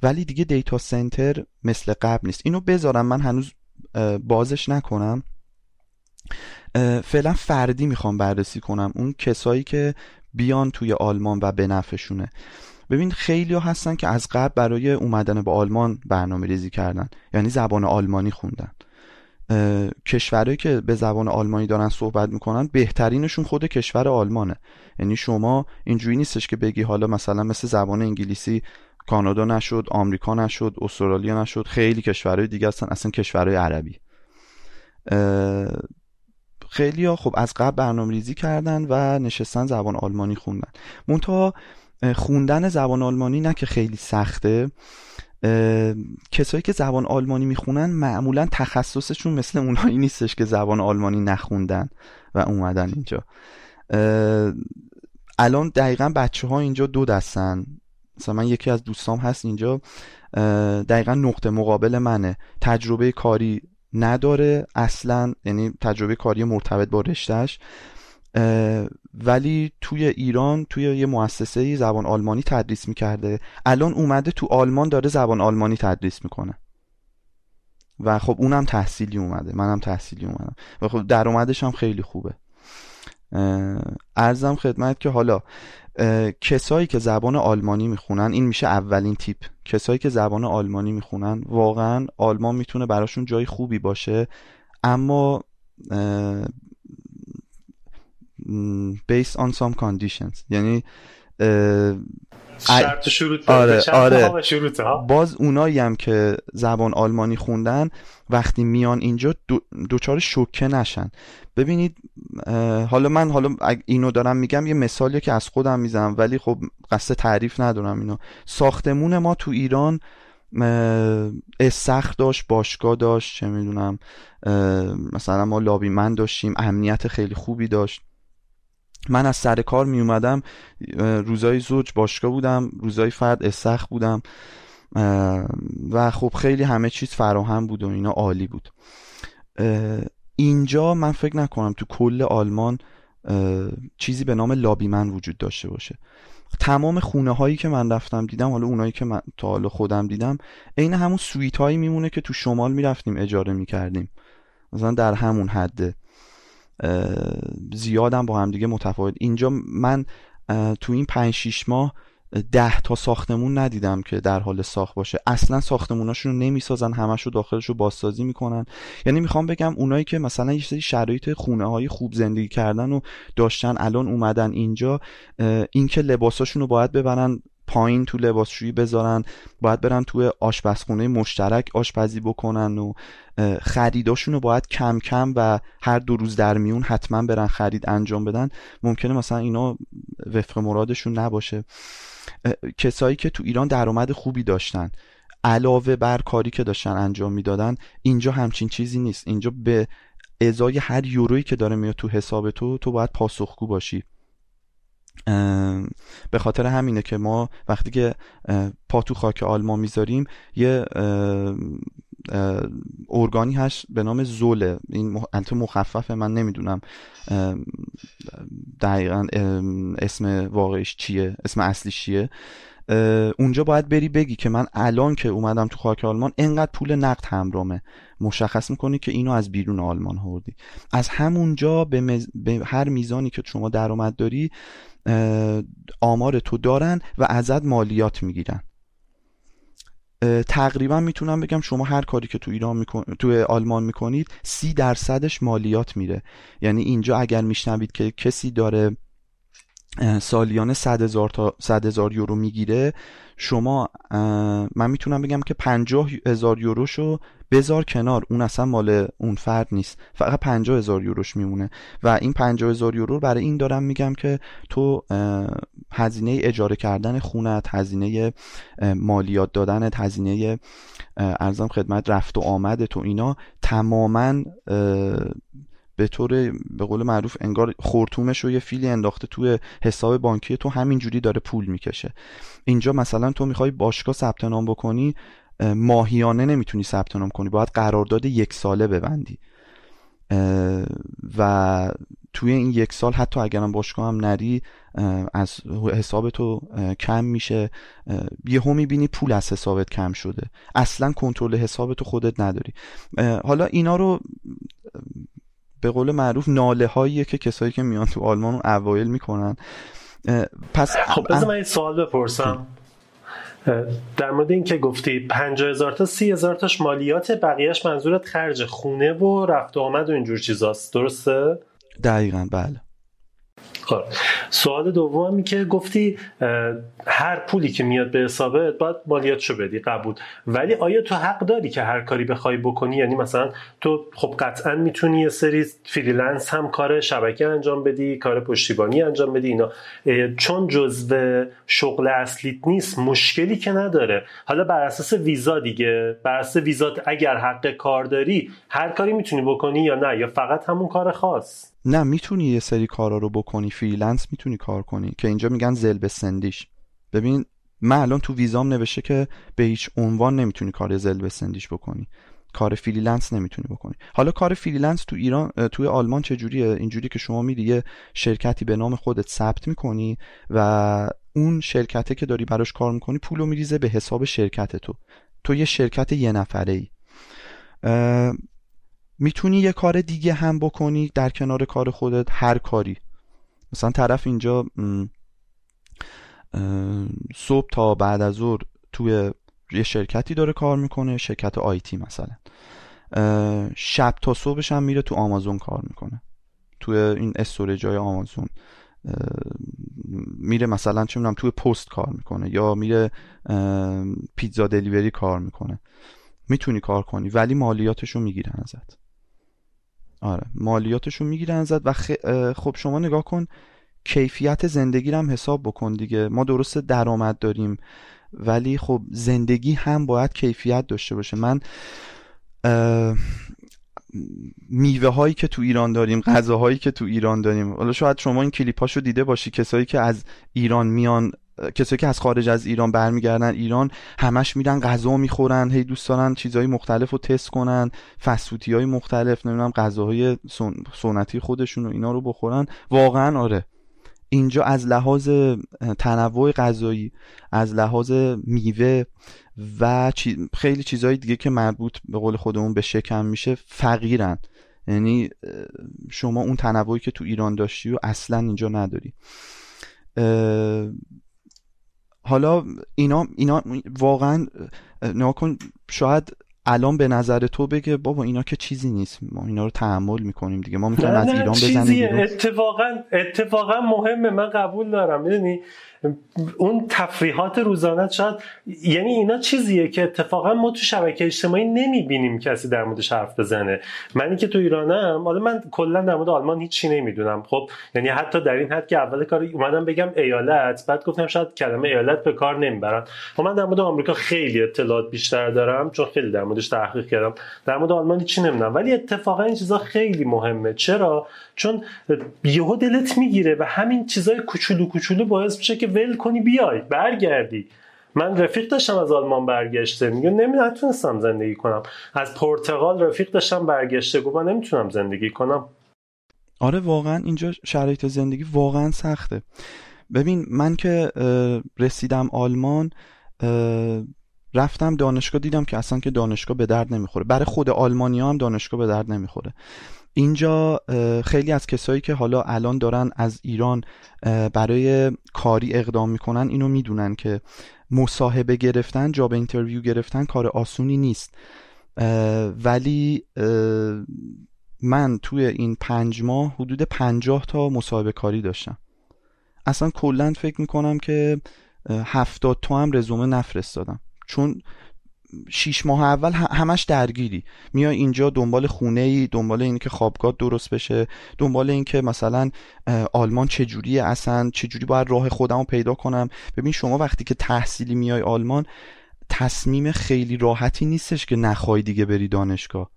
ولی دیگه data center مثل قبل نیست. اینو بذارم من هنوز بازش نکنم. فعلا فردی می‌خوام بررسی کنم. اون کسایی که بیان توی آلمان و به نفعشونه. ببین خیلی ها هستن که از قبل برای اومدن به آلمان برنامه ریزی کردن. یعنی زبان آلمانی خوندن. کشورهایی که به زبان آلمانی دارن صحبت می‌کنن بهترینشون خود کشور آلمانه. یعنی شما اینجوری نیستش که بگی حالا مثلا مثل زبان انگلیسی کانادا نشد آمریکا نشد استرالیا نشد خیلی کشورهای دیگه هستن اصلا کشورهای عربی. خیلی ها خب از قبل برنامه ریزی کردن و نشستن زبان آلمانی خوندن. منتها خوندن زبان آلمانی نه که خیلی سخته. کسایی که زبان آلمانی می‌خونن معمولا تخصصشون مثل اونایی نیستش که زبان آلمانی نخوندن و اومدن اینجا. الان دقیقا بچه ها اینجا دو دستن. مثلا من یکی از دوستام هست اینجا دقیقا نقطه مقابل منه. تجربه کاری نداره اصلا یعنی تجربه کاری مرتبط با رشتهش ولی توی ایران توی یه مؤسسه زبان آلمانی تدریس می‌کرده. الان اومده تو آلمان داره زبان آلمانی تدریس می‌کنه. و خب اونم تحصیلی اومده منم تحصیلی اومدم. و خب درآمدش هم خیلی خوبه. ارزم خدمت که حالا کسایی که زبان آلمانی می‌خونن این میشه اولین تیپ. کسایی که زبان آلمانی می‌خونن واقعا آلمان می‌تونه براشون جای خوبی باشه. اما based on some conditions. یعنی شرط شروط آره آره. باز اونایی هم که زبان آلمانی خوندن وقتی میان اینجا دوچار شوکه نشن. ببینید حالا من حالا اینو دارم میگم یه مثالی که از خودم می‌زنم ولی خب قصد تعریف ندارم اینو. ساختمون ما تو ایران استخر داشت باشگاه داشت چه می‌دونم مثلا ما لابی من داشتیم امنیت خیلی خوبی داشت. من از سر کار می اومدم روزای زوج باشگاه بودم روزای فرد استخ بودم و خب خیلی همه چیز فراهم بود و اینا عالی بود. اینجا من فکر نکنم تو کل آلمان چیزی به نام لابیمن وجود داشته باشه. تمام خونه هایی که من رفتم دیدم حالا اونایی که من تا حالا خودم دیدم عین همون سویت هایی میمونه که تو شمال می‌رفتیم اجاره می‌کردیم. مثلا در همون حده زیادم با هم دیگه متفاوت. اینجا من تو این پنج شیش ماه ده تا ساختمون ندیدم که در حال ساخت باشه. اصلا ساختموناشون رو نمی‌سازن همش رو داخلش رو بازسازی می‌کنن. یعنی می‌خوام بگم اونایی که مثلا یه سری شرایط خونه های خوب زندگی کردن و داشتن الان اومدن اینجا اینکه لباساشون رو باید ببرن پایین تو لباسشویی بذارن باید برن تو آشپزخونه مشترک آشپزی بکنن و خریداشون رو باید کم کم و هر دو روز در میون حتما برن خرید انجام بدن. ممکنه مثلا اینا وفق مرادشون نباشه. کسایی که تو ایران درآمد خوبی داشتن علاوه بر کاری که داشتن انجام می‌دادن اینجا همچین چیزی نیست. اینجا به ازای هر یورویی که داره میاد تو حساب تو تو باید پاسخگو باشی. به خاطر همینه که ما وقتی که پا تو خاک آلمان می‌ذاریم یه ارگانی هست به نام زوله. این البته مخففه من نمی‌دونم دقیقا اسم واقعیش چیه اسم اصلیش چیه. اونجا باید بری بگی که من الان که اومدم تو خاک آلمان انقدر پول نقد همرامه. مشخص می‌کنی که اینو از بیرون آلمان هردی. از همونجا به, به هر میزانی که شما درآمد داری آمار تو دارن و ازت مالیات می‌گیرن. تقریبا می‌تونم بگم شما هر کاری که تو ایران میکن... تو آلمان می‌کنید سی درصدش مالیات میره. یعنی اینجا اگر میشنوید که کسی داره سالیانه 100 هزار تا 100 هزار یورو می‌گیره شما من می‌تونم بگم که 50 هزار یوروشو بذار کنار. اون اصلا مال اون فرد نیست. فقط 50 هزار یوروش میمونه. و این 50 هزار یورو برای این دارم میگم که تو هزینه اجاره کردن خونت هزینه مالیات دادن هزینه ارزم خدمت رفت و آمد تو اینا تماما به طور به قول معروف انگار خورتومش رو یه فیلی انداخته توی حساب بانکی تو همینجوری داره پول می‌کشه. اینجا مثلا تو می‌خوای باشگاه ثبت نام بکنی ماهیانه نمی‌تونی ثبت نام کنی باید قرارداد یک ساله ببندی. و توی این یک سال حتی اگرم باشگاه هم نری از حساب تو کم میشه. یه هم می‌بینی پول از حسابت کم شده. اصلا کنترل حساب تو خودت نداری. حالا اینا رو به قول معروف ناله هاییه که کسایی که میان تو آلمان رو اوایل می‌کنن. پس خب بذار من این سوال بپرسم. در مورد اینکه گفتی 50 هزار تا 30 هزار تاش مالیات بقیهش منظورت خرج خونه و رفت و آمد و اینجور چیزاست. درسته؟ دقیقا بله. خب. سوال دومی که گفتی هر پولی که میاد به حسابت باید مالیاتشو بدی قبول. ولی آیا تو حق داری که هر کاری بخوای بکنی؟ یعنی مثلا تو خب قطعا می‌تونی یه سری freelance هم کار شبکه انجام بدی کار پشتیبانی انجام بدی اینا. چون جزو شغل اصلیت نیست مشکلی که نداره. حالا بر اساس ویزا دیگه بر اساس ویزا اگر حق کار داری هر کاری می‌تونی بکنی یا نه یا فقط همون کار خاص؟ نه می‌تونی یه سری کارا رو بکنی freelance می‌تونی کار کنی. که اینجا میگن selbständig. ببین من الان تو ویزام نوشته که به هیچ عنوان نمی‌تونی کار selbständig بکنی. کار freelance نمی‌تونی بکنی. حالا کار freelance تو ایران توی آلمان چجوریه؟ اینجوری که شما میری یه شرکتی به نام خودت ثبت می‌کنی و اون شرکته که داری براش کار می‌کنی پولو میریزه به حساب شرکت تو. تو یه شرکت یه نفره ای می‌تونی یه کار دیگه هم بکنی در کنار کار خودت هر کاری. مثلا طرف اینجا صبح تا بعد از ظهر توی یه شرکتی داره کار می‌کنه شرکت آیتی مثلا. شب تا صبحش هم میره تو آمازون کار می‌کنه. توی این استوریج های آمازون میره مثلا چه می‌دونم توی پست کار می‌کنه یا میره پیتزا دلیوری کار می‌کنه. می‌تونی کار کنی ولی مالیاتشو می‌گیرن ازت. آره. مالیاتشو می‌گیرن ازت و خب شما نگاه کن کیفیت زندگی هم حساب بکن دیگه. ما درست درآمد داریم ولی خب زندگی هم باید کیفیت داشته باشه. من میوه هایی که تو ایران داریم غذاهایی که تو ایران داریم حالا شاید شما این کلیپاشو دیده باشی کسایی که از ایران میان کسایی که از خارج از ایران برمیگردن ایران همش میرن غذا می‌خورن هی دوست دارن چیزهای مختلف رو تست کنن فسفوتی های مختلف نمی‌دونم غذاهای سنتی خودشون و اینا رو بخورن. واقعا آره. اینجا از لحاظ تنوع غذایی از لحاظ میوه و خیلی چیزهای دیگه که مربوط به قول خودمون به شکم میشه فقیرن. یعنی شما اون تنوعی که تو ایران داشتی و اصلا اینجا نداری. حالا اینا اینا واقعا ناکن شاید الان به نظر تو بگه بابا اینا که چیزی نیست. ما اینا رو تحمل می‌کنیم دیگه. ما می‌تونیم از ایران بزنیم اتفاقا اتفاقا مهمه. من قبول دارم. می‌دونی؟ اون تفریحات روزانه شاید یعنی اینا چیزیه که اتفاقا ما تو شبکه اجتماعی نمی‌بینیم کسی در موردش حرف بزنه. منی که تو ایرانم حالا من کلا در مورد آلمان هیچی نمی‌دونم. خب یعنی حتی در این حد که اول کار اومدم بگم ایالت بعد گفتم شاید کلمه ایالت به کار نمی‌برن. خب من در مورد آمریکا خیلی اطلاعات بیشتر دارم چون خیلی در موردش تحقیق کردم. در مورد آلمان هیچی نمی‌دونم. ولی اتفاقا این چیزا خیلی مهمه. چرا؟ چون یهو دلت می‌گیره و همین چیزای کوچولو کوچولو باعث میشه که ول کنی بیای برگردی. من رفیق داشتم از آلمان برگشته. میگه نمی‌تونستم زندگی کنم. از پرتغال رفیق داشتم برگشته. گفت من نمی‌تونم زندگی کنم. آره واقعا اینجا شرایط زندگی واقعا سخته. ببین من که رسیدم آلمان رفتم دانشگاه دیدم که اصلا که دانشگاه به درد نمی‌خوره. برای خود آلمانی هم دانشگاه به درد نمی‌خوره. اینجا خیلی از کسایی که حالا الان دارن از ایران برای کاری اقدام می‌کنن اینو می‌دونن که مصاحبه گرفتن job interview گرفتن کار آسونی نیست. ولی من توی این پنج ماه حدود پنجاه تا مصاحبه کاری داشتم. اصلا کلا فکر می‌کنم که هفتاد تا هم رزومه نفرستادم. چون شیش ماه اول همش درگیری. میای اینجا دنبال خونه ای دنبال اینکه خوابگاه درست بشه دنبال اینکه مثلا آلمان چجوریه اصلا چجوری باید راه خودم رو پیدا کنم. ببین شما وقتی که تحصیلی میای آلمان تصمیم خیلی راحتی نیستش که نخوای دیگه بری دانشگاه.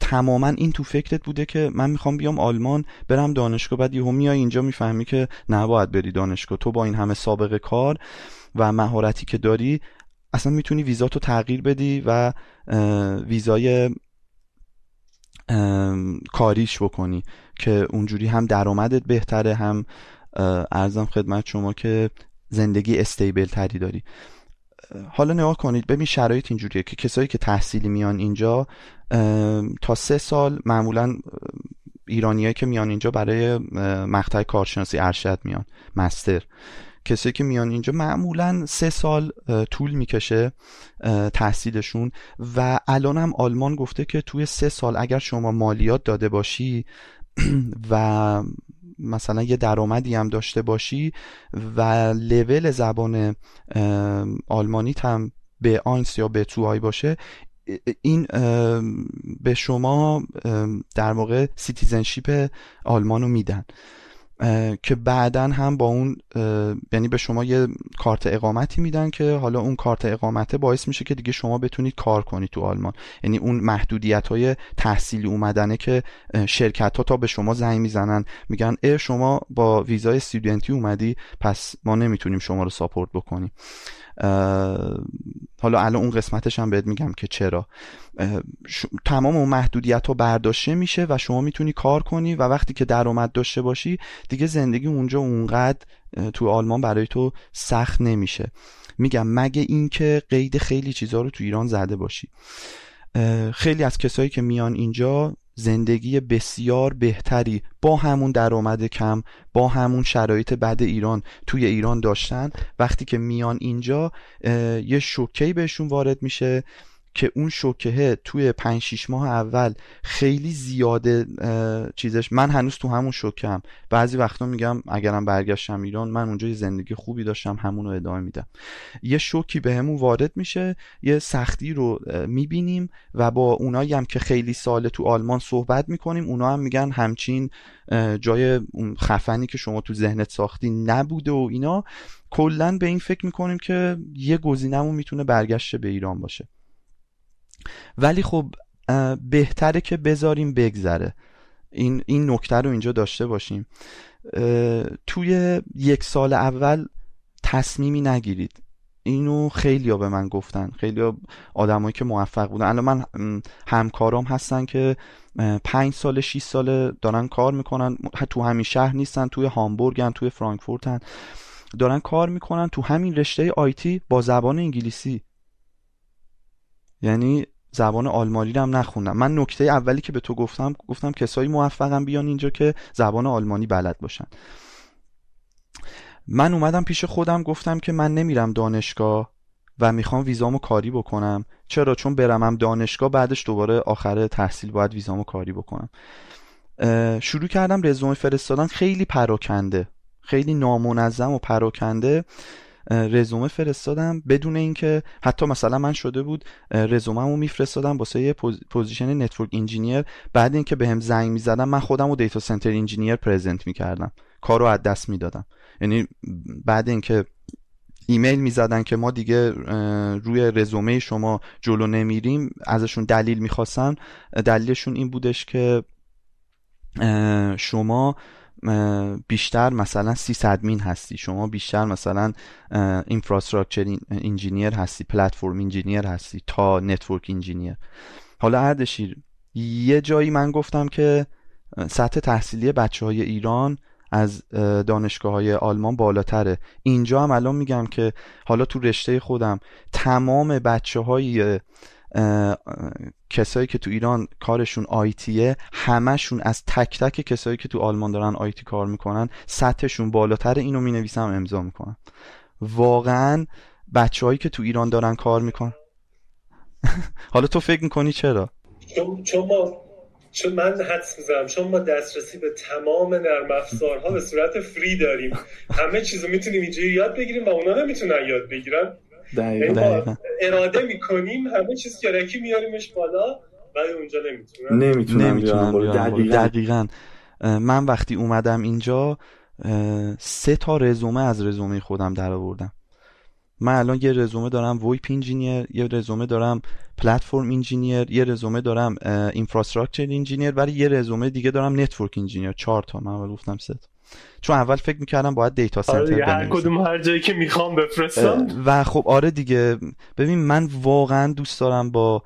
تماما این تو فکرت بوده که من می‌خوام بیام آلمان برم دانشگاه بعد یهو میای اینجا می‌فهمی که نباید بری دانشگاه. تو با این همه سابقه کار و مهارتی که داری اصلا می‌تونی ویزاتو تغییر بدی و ویزای کاریش بکنی که اونجوری هم درآمدت بهتره هم ارزم خدمت شما که زندگی استیبل تری داری. حالا نگاه کنید ببین شرایط اینجوریه که کسایی که تحصیلی میان اینجا تا سه سال معمولا ایرانیایی که میان اینجا برای مقطع کارشناسی ارشد میان. مستر. کسایی که میان اینجا معمولا سه سال طول می‌کشه تحصیلشون و الان هم آلمان گفته که توی سه سال اگر شما مالیات داده باشی و مثلا یه درآمدی هم داشته باشی و لول زبان آلمانی هم B1 یا B2 ای باشه این به شما در واقع citizenship آلمانو میدن. که بعدا هم با اون یعنی به شما یه کارت اقامتی میدن که حالا اون کارت اقامته باعث میشه که دیگه شما بتونید کار کنید تو آلمان. یعنی اون محدودیت های تحصیلی اومدنه که شرکت ها تا به شما زنگ می‌زنن. میگن اه شما با ویزای استودنتی اومدی پس ما نمی‌تونیم شما رو ساپورت بکنیم. حالا الان اون قسمتش هم بهت میگم که چرا. تمام اون محدودیت ها برداشته میشه و شما می‌تونی کار کنی و وقتی که درآمد داشته باشی دیگه زندگی اونجا اونقدر تو آلمان برای تو سخت نمیشه. میگم مگه اینکه قید خیلی چیزها رو تو ایران زده باشی. خیلی از کسایی که میان اینجا زندگی بسیار بهتری با همون درآمد کم با همون شرایط بد ایران توی ایران داشتن. وقتی که میان اینجا یه شوکهی بهشون وارد میشه. که اون شوکهه توی پنج شیش ماه اول خیلی زیاده چیزش. من هنوز تو همون شوکم بعضی وقتا میگم اگرم برگشتم ایران من اونجا زندگی خوبی داشتم همون رو ادامه میدم. یه شوکی به همون وارد میشه یه سختی رو می‌بینیم و با اونایی هم که خیلی سال تو آلمان صحبت می‌کنیم اونا هم میگن همچین جای خفنی که شما تو ذهنت ساختی نبوده و اینا. کلا به این فکر می‌کنیم که یه گزینهمون می‌تونه برگشت به ایران باشه. ولی خب بهتره که بذاریم بگذره. این این نکته رو اینجا داشته باشیم. توی یک سال اول تصمیمی نگیرید. اینو خیلی ها به من گفتن. خیلی آدمایی که موفق بودن. الان من همکارام هستن که پنج سال 6 سال دارن کار می‌کنن. تو همین شهر نیستن توی هامبورگن توی فرانکفورتن دارن کار می‌کنن تو همین رشته آیتی با زبان انگلیسی. یعنی زبان آلمانی رو هم نخوندم. من نکته اولی که به تو گفتم گفتم کسایی موفقم بیان اینجا که زبان آلمانی بلد باشن. من اومدم پیش خودم گفتم که من نمیرم دانشگاه و می‌خوام ویزامو کاری بکنم. چرا؟ چون برمم دانشگاه بعدش دوباره آخر تحصیل باید ویزامو کاری بکنم. شروع کردم رزومه فرستادن. خیلی پراکنده. خیلی نامنظم و پراکنده. رزومه فرستادم بدون اینکه حتی مثلا من شده بود رزومه‌مو میفرستادم واسه یه position network engineer. بعد اینکه بهم زنگ می‌زدم من خودم رو data center engineer present می‌کردم. کارو از دست می‌دادم. یعنی بعد اینکه ایمیل می‌زدن که ما دیگه روی رزومه شما جلو نمیریم ازشون دلیل می‌خواستن. دلیلشون این بودش که شما بیشتر مثلا sysadmin هستی. شما بیشتر مثلا infrastructure engineer هستی platform engineer هستی تا network engineer حالا اردشیر یه جایی من گفتم که سطح تحصیلی بچه های ایران از دانشگاه های آلمان بالاتره. اینجا هم الان میگم که حالا تو رشته خودم تمام بچه های کسایی که تو ایران کارشون IT ه همشون از تک تک کسایی که تو آلمان دارن IT کار می‌کنن سطحشون بالاتر اینو می‌نویسم امضا می‌کنم. واقعا بچههایی که تو ایران دارن کار می‌کنن حالا تو فکر می‌کنی چرا؟ چون ما چون من حدس می‌زنم چون ما دسترسی به تمام نرم افزارها به صورت فری داریم. همه چیزو می‌تونیم اینجوری یاد بگیریم و اونا نمی‌تونن یاد بگیرن. دقیقا. اراده می‌کنیم همه چیز کرکی میاریمش بالا ولی اونجا نمی‌تونن. نمی‌تونن دقیقا. من وقتی اومدم اینجا سه تا رزومه از رزومه خودم در آوردم. من الان یه رزومه دارم VoIP engineer یه رزومه دارم platform engineer یه رزومه دارم infrastructure engineer ولی یه رزومه دیگه دارم network engineer چهار تا. من اول گفتم سه چون اول فکر می‌کردم باید data center آره هر کدوم هر جایی که می‌خوام بفرستم. و خب آره دیگه. ببین من واقعا دوست دارم با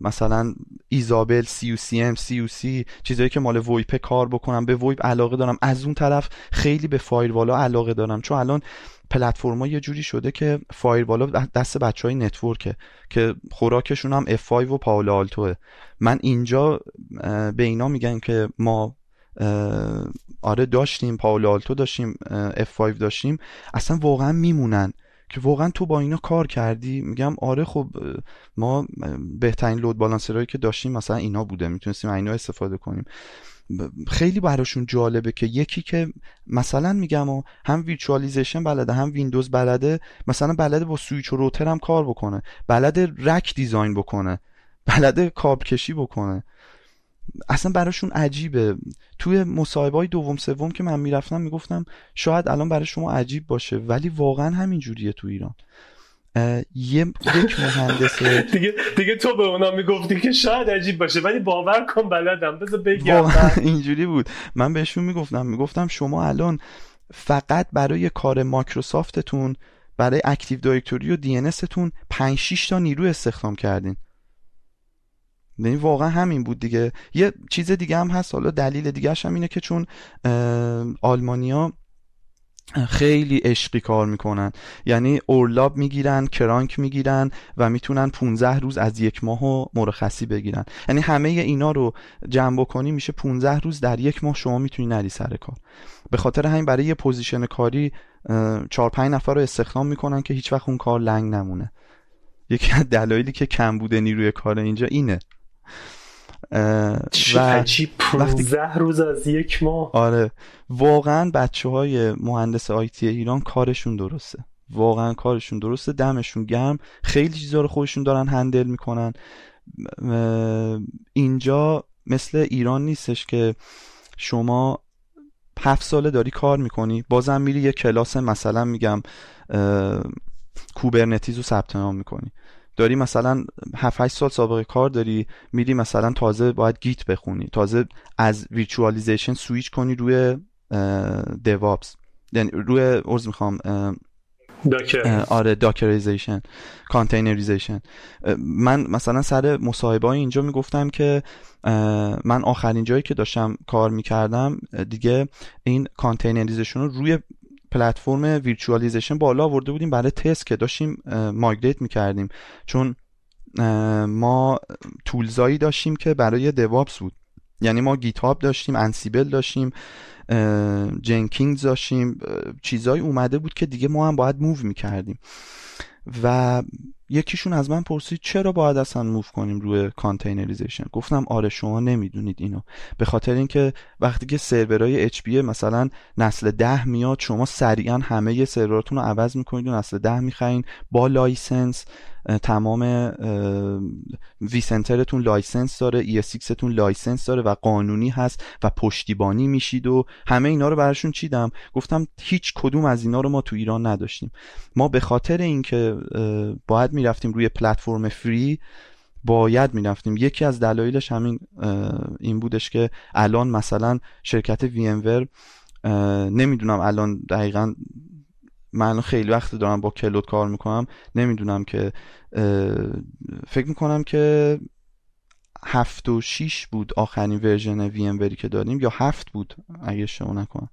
مثلا ایزابل سی او سی ام سی او سی چیزایی که مال VoIP کار بکنم به VoIP علاقه دارم. از اون طرف خیلی به firewall ا علاقه دارم. چون الان پلتفرما یه جوری شده که فایروالا دست بچه های نتورکه که خوراکشون هم F5 و پاول آلتوه. من اینجا به اینا میگن که ما آره داشتیم پاول آلتو داشتیم F5 داشتیم. اصلا واقعا میمونن که واقعا تو با اینا کار کردی. میگم آره خب ما بهترین لود بالانسرهایی که داشتیم مثلا اینا بوده. می‌تونستیم اینا استفاده کنیم. خیلی براشون جالبه که یکی که مثلا میگم و هم ویچوالیزیشن بلده هم ویندوز بلده مثلا بلده با سویچ و router هم کار بکنه. بلده rack design بکنه. بلده کابل کشی بکنه. اصلا براشون عجیبه. توی مصاحبه های دوم سوم که من می‌رفتم می‌گفتم شاید الان برای شما عجیب باشه ولی واقعا همین جوریه تو ایران. یه یک مهندس دیگه دیگه تو به اونا می‌گفتی که شاید عجیب باشه ولی باور کن بلدم. بذار بگم. اینجوری بود. من بهشون می‌گفتم می‌گفتم شما الان فقط برای کار مایکروسافتتون برای Active Directory و DNS تون 5 6 تا نیرو استخدام کردین. یعنی واقعا همین بود دیگه. یه چیز دیگه هم هست حالا دلیل دیگه هم اینه که چون آلمانیا خیلی عشقی کار می‌کنن. یعنی Urlaub می‌گیرن krank می‌گیرن و می‌تونن 15 روز از یک ماه مرخصی بگیرن. یعنی همه اینا رو جمع بکنی میشه 15 روز در یک ماه شما می‌تونی نری سر کار. به خاطر همین برای یه position کاری 4 5 نفر رو استخدام می‌کنن که هیچ وقت اون کار لنگ نمونه. یکی از دلایلی که کم بوده نیروی کار اینجا اینه. و عجیب وقتی روز از یک ماه. آره واقعا بچه های مهندس IT ایران کارشون درسته. واقعا کارشون درسته دمشون گرم. خیلی چیزا رو خودشون دارن handle می‌کنن. اینجا مثل ایران نیستش که شما هفت ساله داری کار می‌کنی بازم میری یه کلاس مثلا میگم Kubernetes رو ثبت نام می‌کنی. داری مثلا 7 8 سال سابقه کار داری میری مثلا تازه باید Git بخونی تازه از virtualization switch کنی روی DevOps یعنی روی ارز می‌خوام Docker. آره dockerization containerization. من مثلا سر مصاحبه اینجا می‌گفتم که من آخرین جایی که داشتم کار می‌کردم دیگه این containerization رو روی platform virtualization بالا آورده بودیم برای تست که داشتیم migrate می‌کردیم. چون ما tools ایی داشتیم که برای DevOps بود. یعنی ما GitHub داشتیم Ansible داشتیم Jenkins داشتیم چیزایی اومده بود که دیگه ما هم باید move می‌کردیم. و یکیشون از من پرسید چرا باید اصلا move کنیم روی containerization گفتم آره شما نمی‌دونید اینو. به خاطر اینکه وقتی که سرورهای HP مثلا نسل ده میاد شما سریعا همه سروراتون رو عوض می‌کنید و نسل ده می‌خرین. با license تمام vCenter تون license داره ESXi تون license داره و قانونی هست و پشتیبانی میشید و همه اینا رو براشون چیدم. گفتم هیچ کدوم از اینا رو ما تو ایران نداشتیم. ما به خاطر اینکه باید می‌رفتیم روی پلتفرم فری باید می‌رفتیم. یکی از دلایلش همین این بودش که الان مثلا شرکت وی ام نمی‌دونم الان دقیقا من خیلی وقت دارم با کلود کار می‌کنم نمی‌دونم که فکر می‌کنم که هفت و شیش بود آخرین ورژن وی ام وری که داریم یا هفت بود؟ اگه اشتباه نکنم.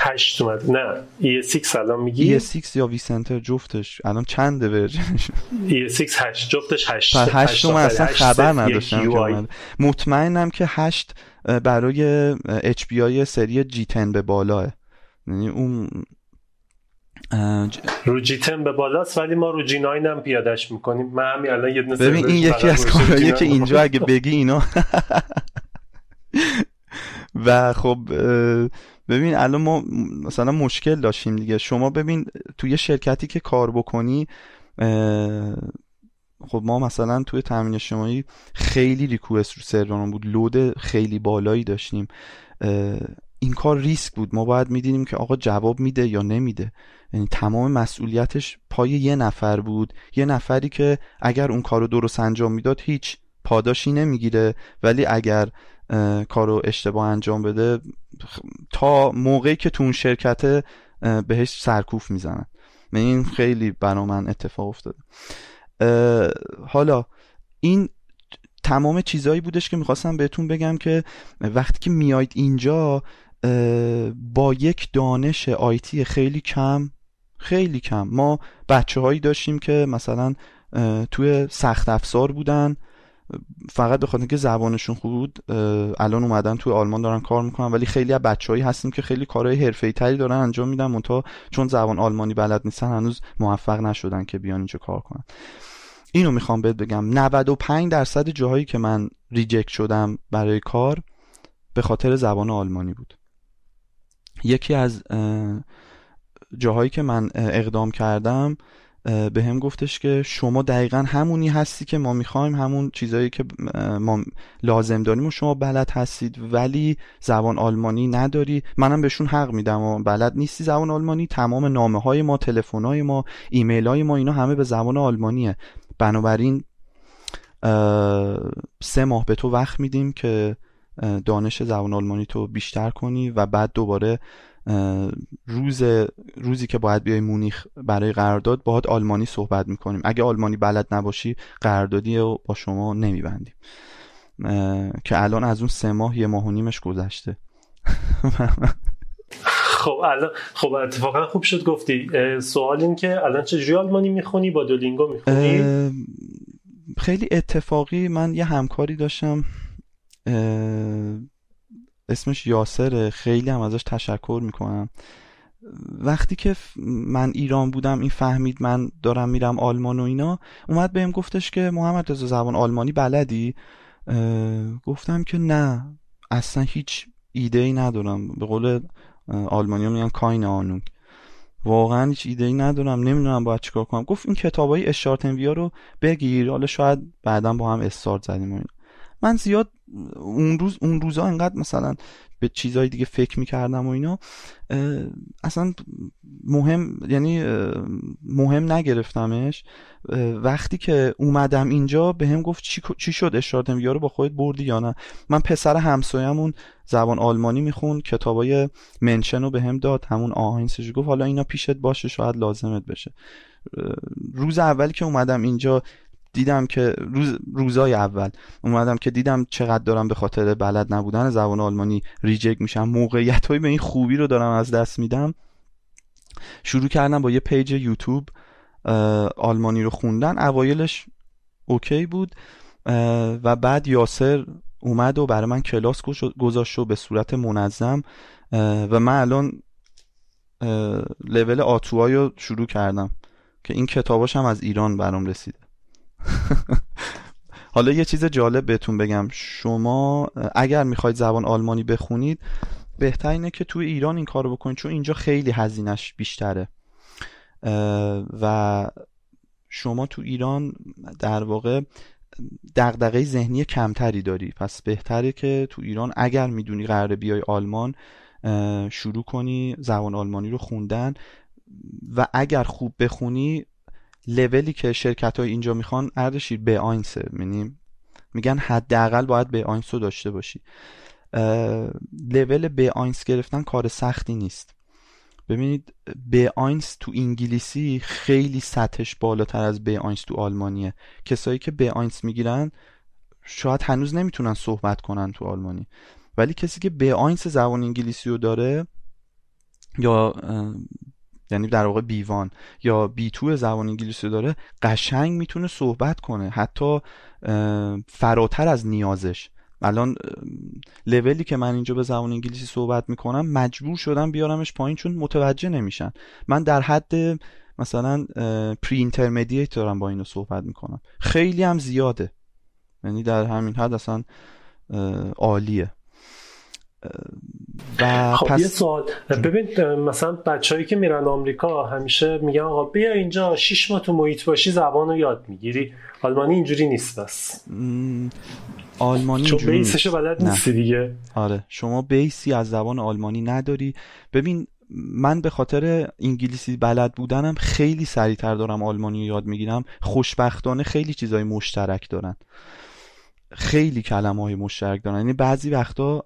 هشت اومد. نه ای 6 الان میگی؟ ای 6 یا وی سنتر جفتش. الان چند ورژنش ای 6 هشت جفتش هشت. هشت, هشت اصلا خبر نداشتم مطمئنم که هشت برای آی سری جی 10 به بالاه یعنی اون رو جی به بالاست ولی ما رو جی 9 هم پیادش می‌کنیم. من همین الان یه ببین این یکی از کارهایی که اینجا اگه بگی اینا و خب ببین الان ما مثلا مشکل داشتیم دیگه. شما ببین توی شرکتی که کار بکنی خب ما مثلا توی تامین اجتماعی خیلی ریکوست رو سرورمون بود. لود خیلی بالایی داشتیم. این کار ریسک بود. ما باید می‌دیدیم که آقا جواب میده یا نمیده. یعنی تمام مسئولیتش پای یه نفر بود. یه نفری که اگر اون کارو درست انجام می‌داد هیچ پاداشی نمی‌گیره. ولی اگر کارو اشتباه انجام بده تا موقعی که تو اون شرکت بهش سرکوف می‌زنن. این خیلی برا من اتفاق افتاده. حالا این تمام چیزهایی بودش که می‌خواستم بهتون بگم که وقتی که میاید اینجا با یک دانش آیتی خیلی کم خیلی کم. ما بچه هایی داشتیم که مثلا توی سخت افزار بودن. فقط به خاطر که زبانشون خوب بود الان اومدن توی آلمان دارن کار می‌کنن. ولی خیلی از بچههایی هستیم که خیلی کارهای حرفه‌ای تری دارن انجام میدن منتها چون زبان آلمانی بلد نیستن هنوز موفق نشدن که بیان اینجا کار کنن. اینو می‌خوام بهت بگم. 95 درصد جاهایی که من ریجکت شدم برای کار به خاطر زبان آلمانی بود. یکی از جاهایی که من اقدام کردم به هم گفتش که شما دقیقا همونی هستی که ما می‌خوایم همون چیزهایی که ما لازم داریم و شما بلد هستید ولی زبان آلمانی نداری. منم بهشون حق میدم و بلد نیستی زبان آلمانی. تمام نامه های ما تلفن های ما ایمیل های ما اینا همه به زبان آلمانیه. بنابراین سه ماه به تو وقت میدیم که دانش زبان آلمانی تو بیشتر کنی و بعد دوباره روز روزی که باید بیای مونیخ برای قرارداد باهات آلمانی صحبت می‌کنیم. اگه آلمانی بلد نباشی قراردادی رو با شما نمیبندیم. که الان از اون سه ماه یه ماه و نیمش گذشته. خب الان خب اتفاقا خوب شد گفتی. سوال این که الان چجوری آلمانی می‌خونی؟ با دولینگو می‌خونی؟ خیلی اتفاقی من یه همکاری داشتم. اسمش یاسره. خیلی هم ازش تشکر می‌کنم. وقتی که من ایران بودم این فهمید من دارم میرم آلمان و اینا اومد بهم گفتش که محمد رضا زبان آلمانی بلدی؟ گفتم که نه. اصلا هیچ ایده ای ندارم. به قول آلمانی ها میگن کاین آنونگ. واقعا هیچ ایده ای ندارم. نمی‌دونم باید چیکار کنم. گفت این کتابای اشارتن رو بگیر. حالا شاید بعدا با هم استارت زدیم و اینا. من زیاد اون روز اون روزا انقدر مثلا به چیزهای دیگه فکر می‌کردم و اینا اصلا مهم یعنی مهم نگرفتمش. وقتی که اومدم اینجا به هم گفت چی, چی شد اشارتم رو با خودت بردی یا نه؟ من پسر همسایمون زبان آلمانی میخون کتابای منشن رو به هم داد همون آهاینسش گفت حالا اینا پیشت باشه شاید لازمت بشه. روز اولی که اومدم اینجا دیدم که روز روزای اول اومدم که دیدم چقدر دارم به خاطر بلد نبودن زبان آلمانی reject میشم. موقعیت به این خوبی رو دارم از دست میدم. شروع کردم با یه page یوتیوب آلمانی رو خوندن. اوایلش OK بود و بعد یاسر اومد و برای من کلاس گذاشت و به صورت منظم و من الان لول آتوهای رو شروع کردم که این کتاباش هم از ایران برام رسیده. حالا یه چیز جالب بهتون بگم. شما اگر می‌خواید زبان آلمانی بخونید بهتر اینه که توی ایران این کارو بکنید چون اینجا خیلی هزینش بیشتره. و شما تو ایران در واقع دغدغه ذهنی کمتری داری. پس بهتره که تو ایران اگر می‌دونی قراره بیای آلمان شروع کنی زبان آلمانی رو خوندن. و اگر خوب بخونی لولی که شرکت های اینجا می‌خوان اردشیر B1 ه یعنی میگن حداقل باید B1 رو داشته باشی. level B1 گرفتن کار سختی نیست. ببینید B1 تو انگلیسی خیلی سطحش بالاتر از B1 تو آلمانیه. کسایی که B1 می‌گیرن شاید هنوز نمی‌تونن صحبت کنن تو آلمانی. ولی کسی که B1 زبان انگلیسی رو داره یا یعنی در واقع B1 یا B2 زبان انگلیسی داره قشنگ می‌تونه صحبت کنه. حتی فراتر از نیازش. الان لولی که من اینجا به زبان انگلیسی صحبت می‌کنم مجبور شدم بیارمش پایین چون متوجه نمیشن. من در حد مثلا pre-intermediate دارم با اینا صحبت می‌کنم. خیلی هم زیاده. یعنی در همین حد اصلا عالیه. و خب پس... یه سوال. ببین مثلا بچههایی که میرن آمریکا همیشه میگن آقا بیا اینجا شیش ماه تو محیط باشی زبان رو یاد می‌گیری. آلمانی اینجوری نیست بس. آلمانی چون بیسشو بلد نیستی دیگه. آره. شما بیسی از زبان آلمانی نداری. ببین من به خاطر انگلیسی بلد بودنم خیلی سریعتر دارم آلمانی رو یاد می‌گیرم. خوشبختانه خیلی چیزای مشترک دارن. خیلی کلمه های مشترک دارن. یعنی بعضی وقتا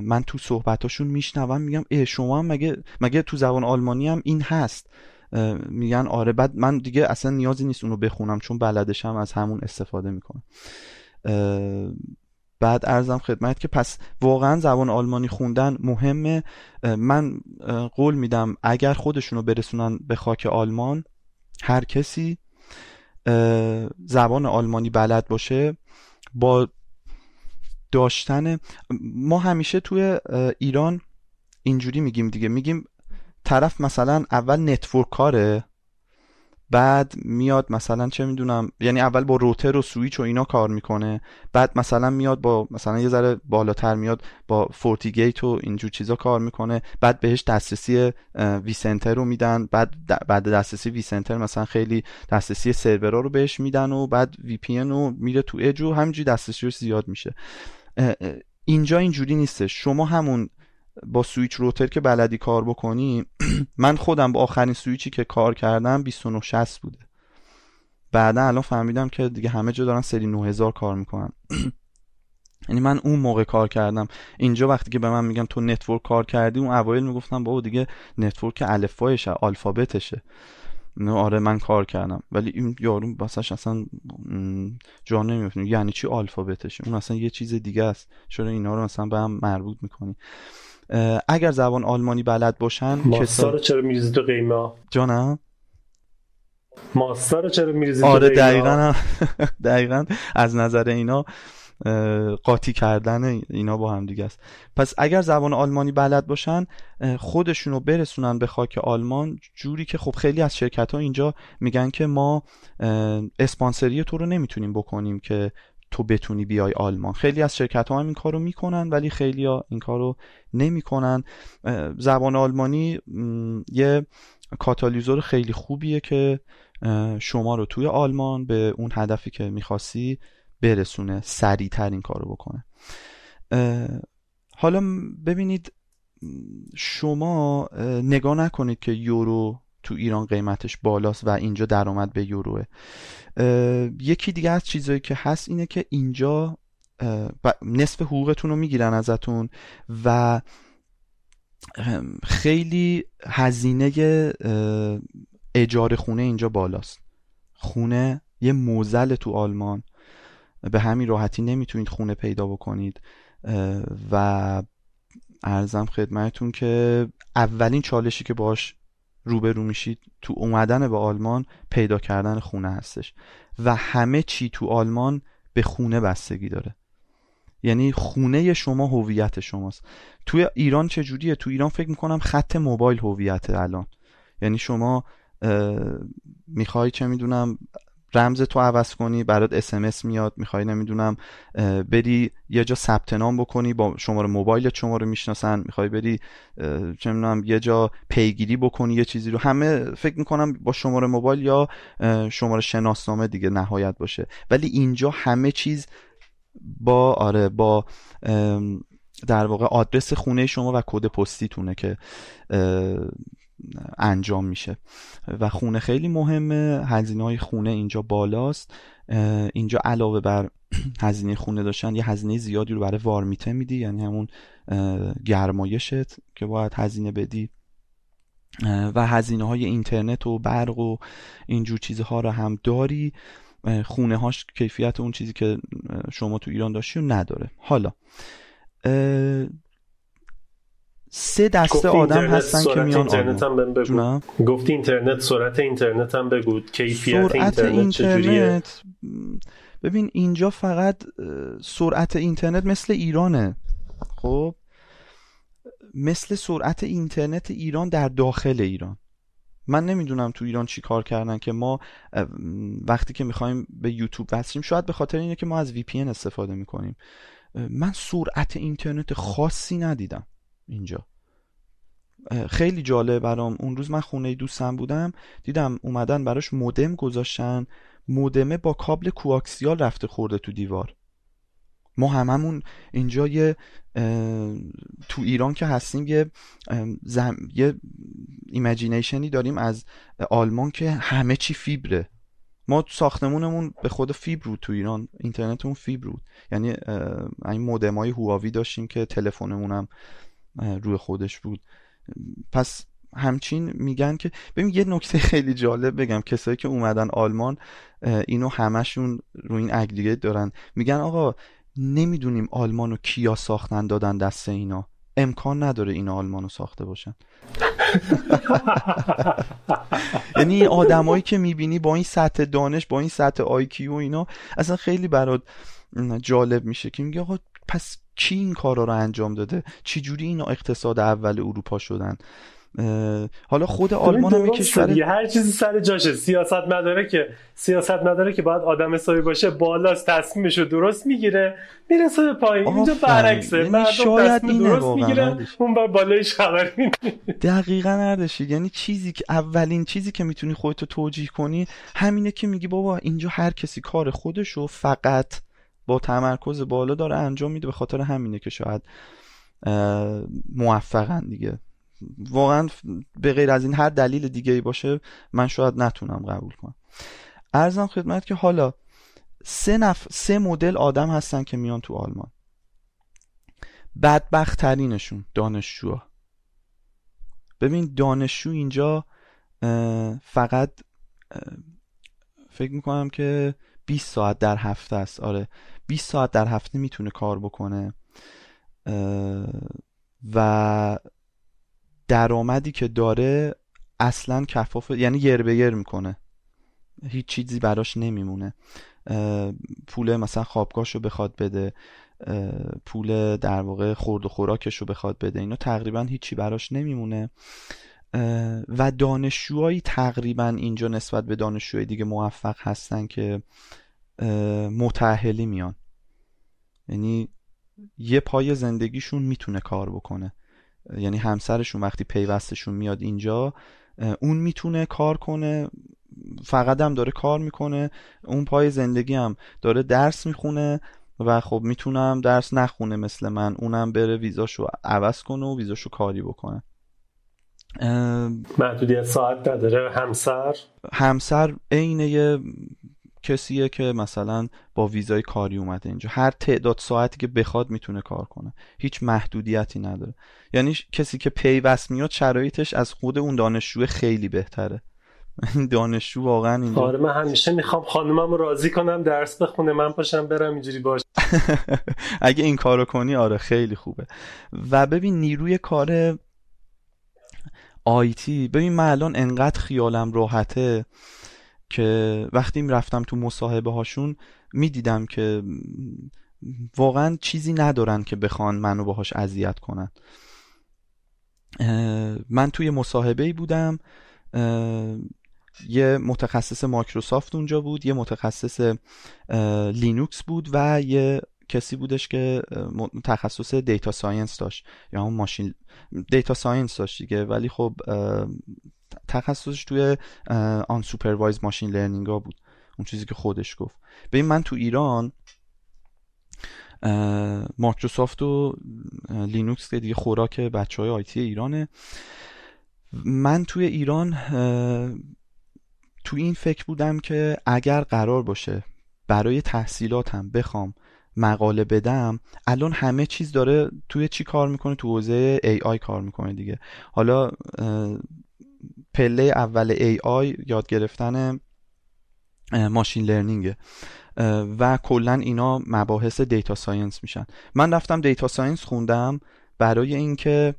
من تو صحبتاشون میشنوم میگم ای شما هم مگه مگه تو زبان آلمانی هم این هست؟ میگن آره. بعد من دیگه اصلا نیازی نیست اونو بخونم چون بلدشم از همون استفاده می‌کنم. بعد ارزم خدمت که پس واقعا زبان آلمانی خوندن مهمه. من قول میدم اگر خودشونو برسونن به خاک آلمان هر کسی زبان آلمانی بلد باشه. با داشتن ما همیشه توی ایران اینجوری میگیم دیگه. میگیم طرف مثلا اول network کاره بعد میاد مثلا چه می‌دونم یعنی اول با روتر و سویچ و اینا کار می‌کنه بعد مثلا میاد با مثلا یه ذره بالاتر میاد با FortiGate و اینجور چیزا کار می‌کنه بعد بهش دسترسی vCenter رو میدن بعد بعد دسترسی vCenter مثلا خیلی دسترسی سرورا رو بهش میدن و بعد وی پی رو میره تو اج و همینجوری دسترسی زیاد میشه. اینجا اینجوری نیستش. شما همون با سویچ روتر که بلدی کار بکنی من خودم با آخرین سویچی که کار کردم 2960 بوده. بعدا الان فهمیدم که دیگه همه جا دارن سری 9000 کار می‌کنن. یعنی من اون موقع کار کردم. اینجا وقتی که به من میگن تو network کار کردی اون اوایل می‌گفتم بابا دیگه نتورک الفبایشه آلفابتشه. نه آره من کار کردم. ولی این یارو بسش اصلا جا نمیفته یعنی چی آلفابتشه؟ اون اصلا یه چیز دیگه است. چرا اینا رو مثلا به هم مربوط می‌کنی؟ اگر زبان آلمانی بلد باشن ماستا رو چرا میریزی تو قیمه؟ جانم؟ ماستا رو چرا میریزی آره دقیقا دقیقا از نظر اینا قاطی کردن اینا با هم دیگه است. پس اگر زبان آلمانی بلد باشن خودشونو برسونن به خاک آلمان جوری که خب خیلی از شرکت ها اینجا میگن که ما اسپانسری تو رو نمی‌تونیم بکنیم که تو بتونی بیای آلمان. خیلی از شرکت ها هم این کارو می‌کنن ولی خیلی ها این کارو نمی‌کنن. زبان آلمانی یه کاتالیزور خیلی خوبیه که شما رو توی آلمان به اون هدفی که می‌خواستی برسونه سریعتر این کارو بکنه. حالا ببینید شما نگاه نکنید که یورو تو ایران قیمتش بالاست و اینجا درآمد به یوروه. یکی دیگه از چیزایی که هست اینه که اینجا نصف حقوقتون رو می‌گیرن ازتون و خیلی هزینه اجاره خونه اینجا بالاست. خونه یه موزل تو آلمان. به همین راحتی نمی‌تونید خونه پیدا بکنید. و ارزم خدمتون که اولین چالشی که باش روبرو میشید تو اومدن به آلمان پیدا کردن خونه هستش. و همه چی تو آلمان به خونه بستگی داره. یعنی خونه شما هویت شماست. توی ایران چجوریه؟ تو ایران فکر می‌کنم خط موبایل هویت الان. یعنی شما می‌خوای چه می‌دونم رمز تو عوض کنی برات اسمس میاد می‌خوای نمی‌دونم بری یه جا ثبت نام بکنی با شماره موبایلت شما رو می‌شناسن می‌خوای بری چه می‌دونم یه جا پیگیری بکنی یه چیزی رو. همه فکر می‌کنم با شماره موبایل یا شماره شناسنامه دیگه نهایت باشه. ولی اینجا همه چیز با آره با در واقع آدرس خونه شما و کد پستیتونه که انجام میشه. و خونه خیلی مهمه. هزینه های خونه اینجا بالاست. اینجا علاوه بر هزینه خونه داشتن یه هزینه زیادی رو برای وارمیته میدی. یعنی همون گرمایشت که باید هزینه بدی. و هزینه های اینترنت و برق و اینجور چیزها رو هم داری. خونه هاش کیفیت اون چیزی که شما تو ایران داشتی و نداره. حالا سه دسته آدم هستن که میان اینترنت هم بگو. گفتی اینترنت سرعت اینترنت هم بگو. کیفیت سرعت اینترنت, اینترنت ببین اینجا فقط سرعت اینترنت مثل ایرانه. خب؟ مثل سرعت اینترنت ایران در داخل ایران. من نمی‌دونم تو ایران چی کار کردن که ما وقتی که می‌خوایم به یوتیوب وصلیم شاید به خاطر اینه که ما از VPN استفاده می‌کنیم. من سرعت اینترنت خاصی ندیدم. اینجا. خیلی جالب. برام اون روز من خونه دوستم بودم. دیدم اومدن براش مودم گذاشتن. مودمه با کابل کوآکسیال رفته خورده تو دیوار. ما هممون اینجا یه تو ایران که هستیم یه زم... یه imagination ی داریم از آلمان که همه چی فیبره. ما ساختمونمون به خود فیبر بود تو ایران. اینترنتمون فیبر بود. یعنی این مودم های هواوی داشتیم که تلفنمون هم روی خودش بود. پس همچین میگن که ببین یه نکته خیلی جالب بگم. کسایی که اومدن آلمان اینو همشون رو این اگریگیت دارن. میگن آقا نمی‌دونیم آلمانو کیا ساختن دادن دست اینا. امکان نداره این آلمانو ساخته باشن. یعنی آدمایی که می‌بینی با این سطح دانش با این سطح آیکیو اینا اصلا خیلی برات جالب میشه که میگه آقا پس کی این کارا رو انجام داده؟ چی جوری اینا اقتصاد اول اروپا شدن؟ حالا خود آلمان هم کشور هر چیزی سر جاشه. سیاست مداره که سیاست مداره که باید آدم حسابی باشه بالاست تصمیمشو درست می‌گیره می‌رسه به پایین. اینجا برعکسه. یعنی شاید درست می‌گیره اون بر بالایش خبر دقیقا نردشی یعنی چیزی که اولین چیزی که می‌تونی خودتو توجیه کنی همینه که میگی بابا اینجا هر کسی کار خودشو فقط با تمرکز بالا داره انجام میده به خاطر همینه که شاید موفقن دیگه. واقعا به غیر از این هر دلیل دیگه ای باشه من شاید نتونم قبول کنم. ارزم خدمت که حالا سه, نف... سه مدل آدم هستن که میان تو آلمان. بدبخت ترینشون دانشجوها. ببین دانشجو اینجا فقط فکر می‌کنم که 20 ساعت در هفته است. آره. 20 ساعت در هفته می‌تونه کار بکنه و درآمدی که داره اصلا کفاف یعنی یر به یر می‌کنه. هیچ چیزی براش نمیمونه. پول مثلا خوابگاهش بخواد بده پول در واقع خورد و خوراکش رو بخواد بده اینا تقریبا هیچی براش نمیمونه. و دانشجوهایی تقریبا اینجا نسبت به دانشجوهای دیگه موفق هستن که متأهلی میان. یعنی یه پای زندگیشون می‌تونه کار بکنه. یعنی همسرشون وقتی پیوستشون میاد اینجا اون می‌تونه کار کنه فقط هم داره کار می‌کنه. اون پای زندگی هم داره درس می‌خونه و خب می‌تونم درس نخونه مثل من. اونم بره ویزاشو عوض کنه و ویزاشو کاری بکنه. محدودیت ساعت نداره. همسر؟ همسر عین یه کسیه که مثلا با ویزای کاری اومده اینجا. هر تعداد ساعتی که بخواد می‌تونه کار کنه. هیچ محدودیتی نداره. یعنی کسی که پیوست میاد شرایطش از خود اون دانشجو خیلی بهتره. دانشجو واقعا اینجا آره من همیشه می‌خوام خانومم راضی کنم درس بخونه من پاشم برم اینجوری باش. اگه این کارو کنی آره خیلی خوبه. و ببین نیروی کار آیتی ببین من الان انقدر خیالم راحته. که وقتی رفتم تو مصاحبه هاشون می‌دیدم که واقعا چیزی ندارن که بخوان منو باهاش اذیت کنن. من توی مصاحبه ای بودم یه متخصص مایکروسافت اونجا بود یه متخصص لینوکس بود و یه کسی بودش که تخصص data science داشت. یا هم machine data science داشت دیگه. ولی خب تخصصش توی آن supervised machine learning ها بود. اون چیزی که خودش گفت. ببین من تو ایران مایکروسافت و لینوکس که دیگه خوراک بچه های IT ایرانه. من توی ایران تو این فکر بودم که اگر قرار باشه برای تحصیلاتم بخوام مقاله بدم الان همه چیز داره توی چی کار می‌کنه؟ تو حوزه AI کار می‌کنه دیگه. حالا پله اول AI یاد گرفتن machine learning ه و کلا اینا مباحث data science میشن. من رفتم data science خوندم برای اینکه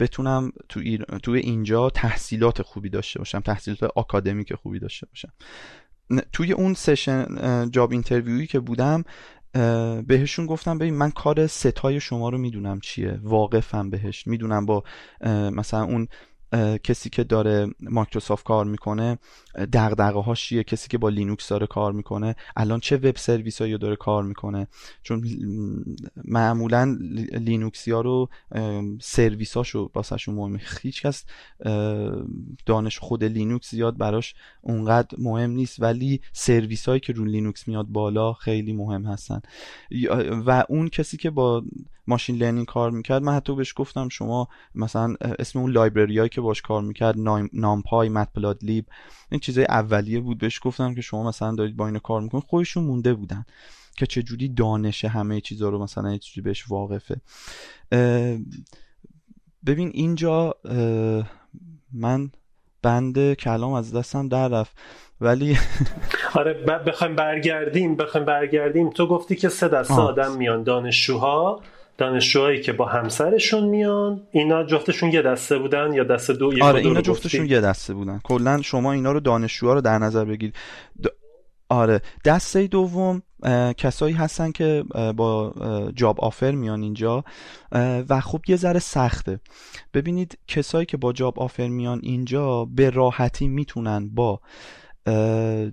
بتونم تو توی اینجا تحصیلات خوبی داشته باشم تحصیلات آکادمیک خوبی داشته باشم. توی اون session job interview یی که بودم بهشون گفتم ببین من کار ستای شما رو می‌دونم چیه واقفم بهش. می‌دونم با مثلا اون کسی که داره مایکروسافت کار می‌کنه دغدغه هاش چیه؟ کسی که با لینوکس داره کار می‌کنه الان چه web service هایی داره کار می‌کنه؟ چون معمولا لینوکسی ها رو سرویس هاشو واسهشون مهمه. هیچ کس دانش خود لینوکس زیاد براش اونقدر مهم نیست ولی سرویس هایی که رو لینوکس میاد بالا خیلی مهم هستن. و اون کسی که با machine learning کار می‌کرد من حتی بهش گفتم شما مثلا اسم اون لایبرری که باش کار می‌کرد نامپای متپلاد لیب این چیزای اولیه بود. بهش گفتم که شما مثلا دارید با اینو کار می‌کنید. خودشون مونده بودن که چجوری دانش همه چیزا رو مثلا چیزی بهش واقفه. ببین اینجا من بند کلام از دستم در رفت. ولی آره بخوایم برگردیم بخوایم برگردیم. تو گفتی که سه دسته آدم میان دانشجوها. دانشجوهایی که با همسرشون میان اینا جفتشون یه دسته بودن یا دسته دو آره اینا جفتشون یه دسته بودن. کلا شما اینا رو دانشجوها رو در نظر بگیرید آره دسته دوم کسایی هستن که با جاب آفر میان اینجا و خب یه ذره سخته. ببینید کسایی که با جاب آفر میان اینجا به راحتی می‌تونن با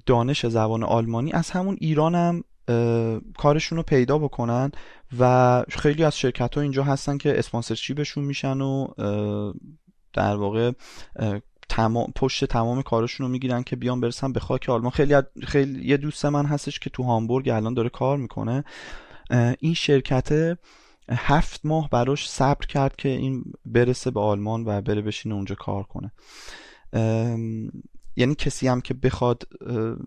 دانش زبان آلمانی از همون ایران هم کارشون رو پیدا بکنن. و خیلی از شرکت ها اینجا هستن که اسپانسرشیپشون میشن و در واقع تمام پشت تمام کارشون رو می‌گیرن که بیان برسن به خاک آلمان. خیلی خیلی یه دوست من هستش که تو هامبورگ الان داره کار می‌کنه. این شرکت هفت ماه براش صبر کرد که این برسه به آلمان و بره بشینه اونجا کار کنه. یعنی کسی هم که بخواد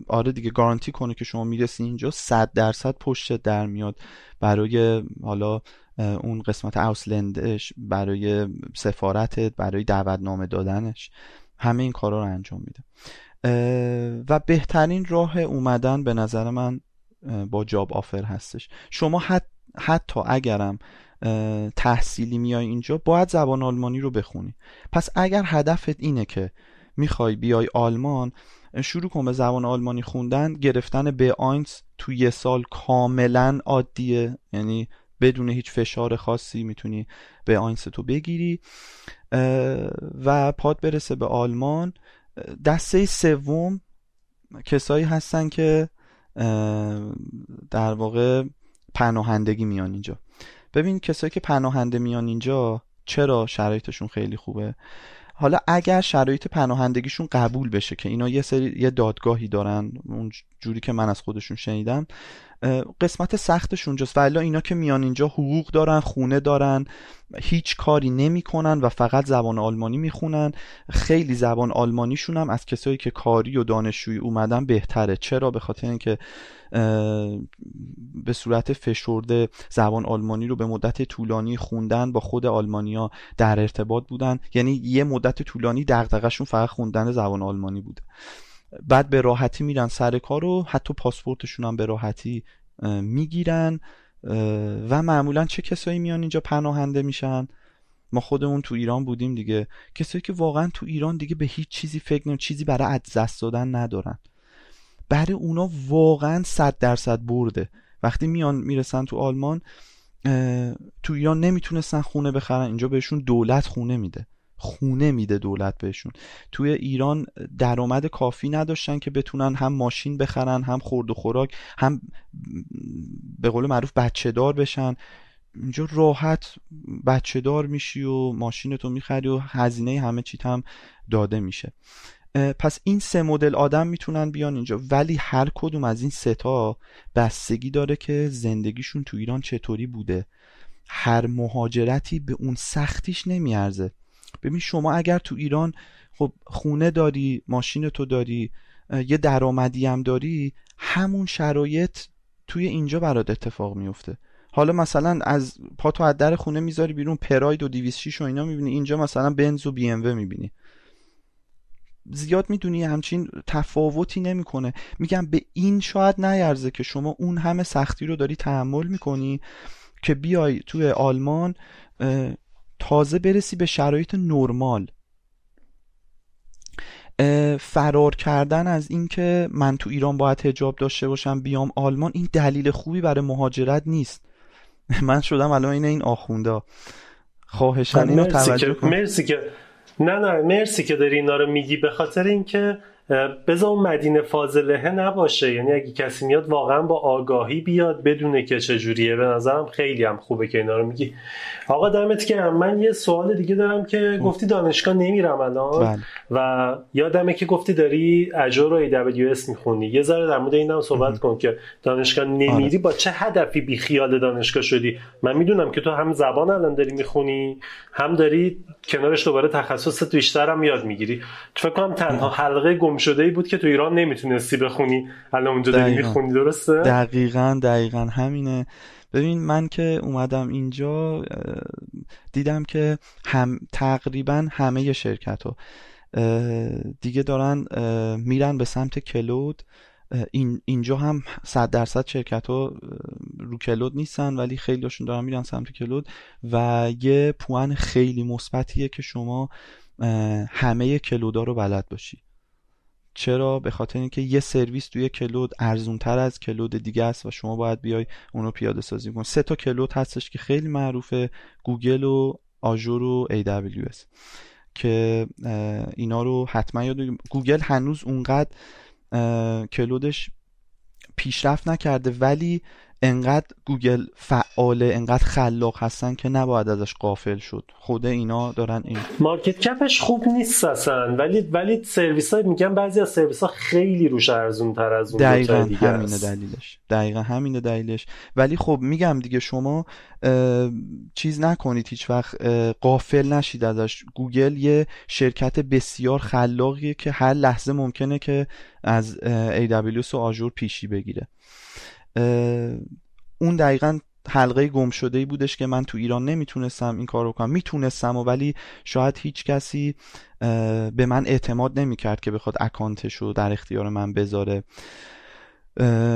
آره دیگه گارانتی کنه که شما می‌رسی اینجا صد درصد پشت در میاد. برای حالا اون قسمت اوسلندش برای سفارتت برای دعوتنامه دادنش. همه این کارا رو انجام میده. و بهترین راه اومدن به نظر من با جاب آفر هستش. شما حت حتی اگرم تحصیلی میای اینجا باید زبان آلمانی رو بخونی. پس اگر هدفت اینه که می‌خوای بیای آلمان شروع کن به زبان آلمانی خوندن گرفتن B eins تو یه سال کاملا عادیه. یعنی بدون هیچ فشار خاصی می‌تونی B eins تو بگیری. و پات برسه به آلمان. دسته سوم کسایی هستن که در واقع پناهندگی میان اینجا. ببین کسایی که پناهنده میان اینجا چرا شرایطشون خیلی خوبه؟ حالا اگر شرایط پناهندگیشون قبول بشه که اینا یه سری یه دادگاهی دارن اون جوری که من از خودشون شنیدم قسمت سختش اونجاست و اینا که میان اینجا حقوق دارن خونه دارن هیچ کاری نمی‌کنن و فقط زبان آلمانی می‌خونن. خیلی زبان آلمانیشون هم از کسایی که کاری و دانشجویی اومدن بهتره. چرا؟ به خاطر اینکه به صورت فشرده زبان آلمانی رو به مدت طولانی خوندن با خود آلمانیا در ارتباط بودن. یعنی یه مدت طولانی دغدغه‌شون فقط خوندن زبان آلمانی بوده. بعد به راحتی میرن سر کار و حتی پاسپورتشون هم به راحتی می‌گیرن و معمولا چه کسایی میان اینجا پناهنده میشن؟ ما خودمون تو ایران بودیم دیگه. کسایی که واقعا تو ایران دیگه به هیچ چیزی فکر نمی چیزی برای از دست دادن ندارن. برای اونا واقعا صد درصد برده. وقتی میان می‌رسن تو آلمان تو ایران نمی‌تونستن خونه بخرن. اینجا بهشون دولت خونه میده. خونه میده دولت بهشون. توی ایران درآمد کافی نداشتن که بتونن هم ماشین بخرن هم خورد و خوراک هم به قول معروف بچه دار بشن. اینجا راحت بچه دار میشی و ماشینتو می‌خری و هزینه همه چیت هم داده میشه. پس این سه مدل آدم می‌تونن بیان اینجا. ولی هر کدوم از این سه تا بستگی داره که زندگیشون تو ایران چطوری بوده. هر مهاجرتی به اون سختیش نمیارزه. ببین شما اگر تو ایران خب خونه داری ماشین تو داری یه درآمدی هم داری همون شرایط توی اینجا برات اتفاق میفته. حالا مثلا از پا تو از در خونه می‌ذاری بیرون پراید و 206 و اینا می‌بینی اینجا مثلا بنز و بی ام و می‌بینی. زیاد می‌دونی همچین تفاوتی نمی‌کنه. میگم به این شاید نیرزه که شما اون همه سختی رو داری تحمل می‌کنی که بیای توی آلمان تازه برسی به شرایط نرمال. فرار کردن از اینکه من تو ایران باید هجاب داشته باشم بیام آلمان این دلیل خوبی برای مهاجرت نیست. من شدم الان این این آخوندا خواهشن اینو توجه کن. مرسی که نه نه مرسی که داری اینا رو میگی به خاطر اینکه بذار اون مدینه فاضله نباشه. یعنی اگه کسی میاد واقعا با آگاهی بیاد بدونه که چجوریه به نظرم خیلی هم خوبه که اینا رو میگی. آقا دمت که من یه سوال دیگه دارم که گفتی دانشگاه نمیرم الان. بله. و یادمه که گفتی داری اجور و AWS می‌خونی. یه ذره در مورد اینم صحبت کن که دانشگاه نمیری آره. با چه هدفی بی خیال دانشگاه شدی؟ من می‌دونم که تو هم زبان الان داری می‌خونی هم داری کنارش دوباره تخصص بیشتر هم یاد می‌گیری. فکر کنم تنها حلقه گم شده ای بود که تو ایران نمی‌تونستی بخونی. الان اونجا داری می‌خونی درسته؟ دقیقا دقیقا. همینه. ببین من که اومدم اینجا دیدم که هم تقریبا همه شرکت ها دیگه دارن میرن به سمت کلود. این اینجا هم صد درصد شرکت ها رو کلود نیستن ولی خیلیشون دارن میرن سمت کلود و یه پوان خیلی مثبتیه که شما همه cloud ا رو بلد باشی. چرا؟ به خاطر اینکه یه سرویس توی cloud ارزون تر از cloud دیگه است و شما باید بیای اونو پیاده سازی کن سه تا cloud هستش که خیلی معروفه گوگل و Azure و AWS که اینا رو حتما یاد گوگل هنوز اونقدر cloud ش پیشرفت نکرده ولی انقدر گوگل فعاله انقدر خلاق هستن که نباید ازش غافل شد. خود اینا دارن این market cap ش خوب نیست اصلا. ولی ولی سرویس های میگن بعضی از سرویس ها خیلی روش ارزون تر از اون دقیقا همینه دلیلش. دقیقا همینه دلیلش. ولی خب میگم دیگه شما چیز نکنید. هیچ وقت غافل نشید ازش. گوگل یه شرکت بسیار خلاقیه که هر لحظه ممکنه که از AWS و آژور پیشی بگیره. اون دقیقا حلقه گم شده ای بودش که من تو ایران نمی‌تونستم این کار رو کنم. می‌تونستم و ولی شاید هیچ کسی به من اعتماد نمی‌کرد که بخواد اکانتش رو در اختیار من بذاره.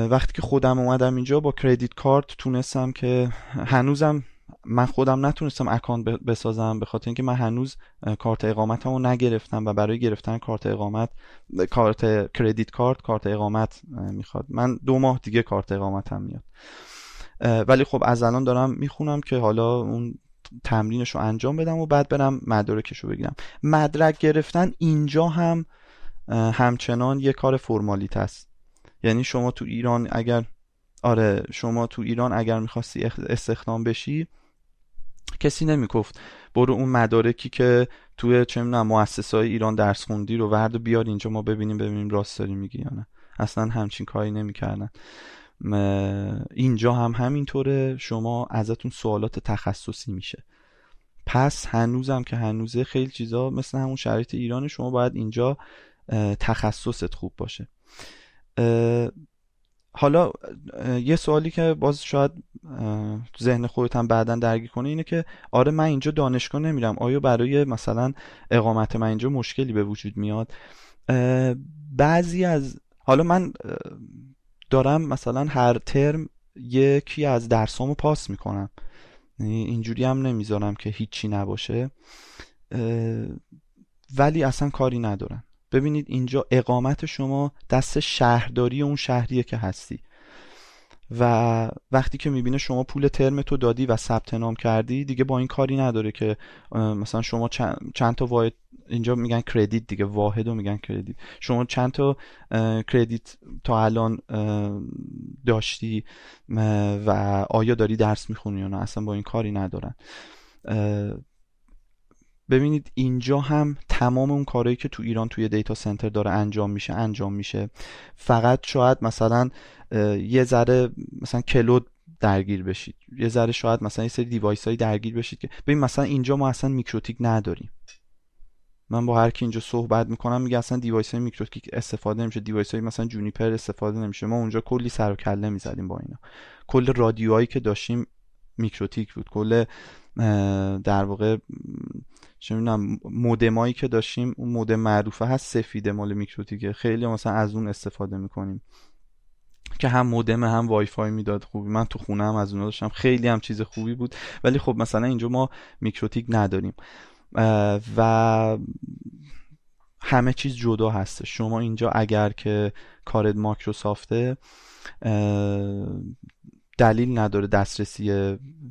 وقتی که خودم اومدم اینجا با کردیت کارت تونستم که هنوزم من خودم نتونستم اکانت بسازم به خاطر اینکه من هنوز کارت اقامتم رو نگرفتم و برای گرفتن کارت اقامت کارت کردیت کارت کارت اقامت می‌خواد. من دو ماه دیگه کارت اقامتم میاد. ولی خب از الان دارم می‌خونم که حالا اون تمرینش رو انجام بدم و بعد برم مدارکش رو بگیرم. مدرک گرفتن اینجا هم همچنان یه کار فرمالیت است. یعنی شما تو ایران اگر آره شما تو ایران اگر می‌خواستی استخدام بشی کسی نمی‌گفت برو اون مدارکی که توی چه می‌دونم مؤسسه ایران درس خوندی رو ورد و بیار اینجا ما ببینیم ببینیم راست داری میگی یا نه. اصلا همچین کاری نمی‌کردن. اینجا هم همینطوره. شما ازتون سوالات تخصصی میشه. پس هنوزم که هنوزه خیلی چیزا مثل همون شرایط ایران شما باید اینجا تخصصت خوب باشه. حالا یه سوالی که باز شاید ذهن خودت هم بعدا درگیر کنه اینه که آره من اینجا دانشگاه نمیرم. آیا برای مثلا اقامت من اینجا مشکلی به وجود میاد؟ بعضی از حالا من دارم مثلا هر ترم یکی از درسامو پاس می‌کنم. یعنی اینجوری هم نمی‌ذارم که هیچی نباشه. ولی اصلا کاری ندارم. ببینید اینجا اقامت شما دست شهرداری اون شهریه که هستی. و وقتی که می‌بینه شما پول ترم تو دادی و ثبت نام کردی دیگه با این کاری نداره که مثلا شما چند, تا واحد اینجا میگن کردیت دیگه واحد رو میگن کردیت. شما چند تا کردیت تا الان داشتی و آیا داری درس می‌خونی یا نه؟ اصلا با این کاری ندارن. ببینید اینجا هم تمام اون کارهایی که تو ایران توی دیتا سنتر داره انجام میشه انجام میشه. فقط شاید مثلا یه ذره مثلا cloud درگیر بشید. یه ذره شاید مثلا یه سری device هایی درگیر بشید که ببین مثلا اینجا ما اصلا میکروتیک نداریم. من با هر کی اینجا صحبت می‌کنم میگه اصلا device های میکروتیک استفاده نمیشه. device های مثلا جونیپر استفاده نمیشه. ما اونجا کلی سر و کله می‌زدیم با اینا. کل رادیوهایی که داشتیم میکروتیک بود. کل در واقع چه مودمایی که داشتیم اون مودم معروفه هست سفیده مال میکروتیکه خیلی مثلا از اون استفاده می‌کنیم. که هم مودم هم وای فای می‌داد خوبی. من تو خونه هم از اونها داشتم. خیلی هم چیز خوبی بود. ولی خب مثلا اینجا ما میکروتیک نداریم. و همه چیز جدا هست. شما اینجا اگر که کارت مایکروسافته دلیل نداره دسترسی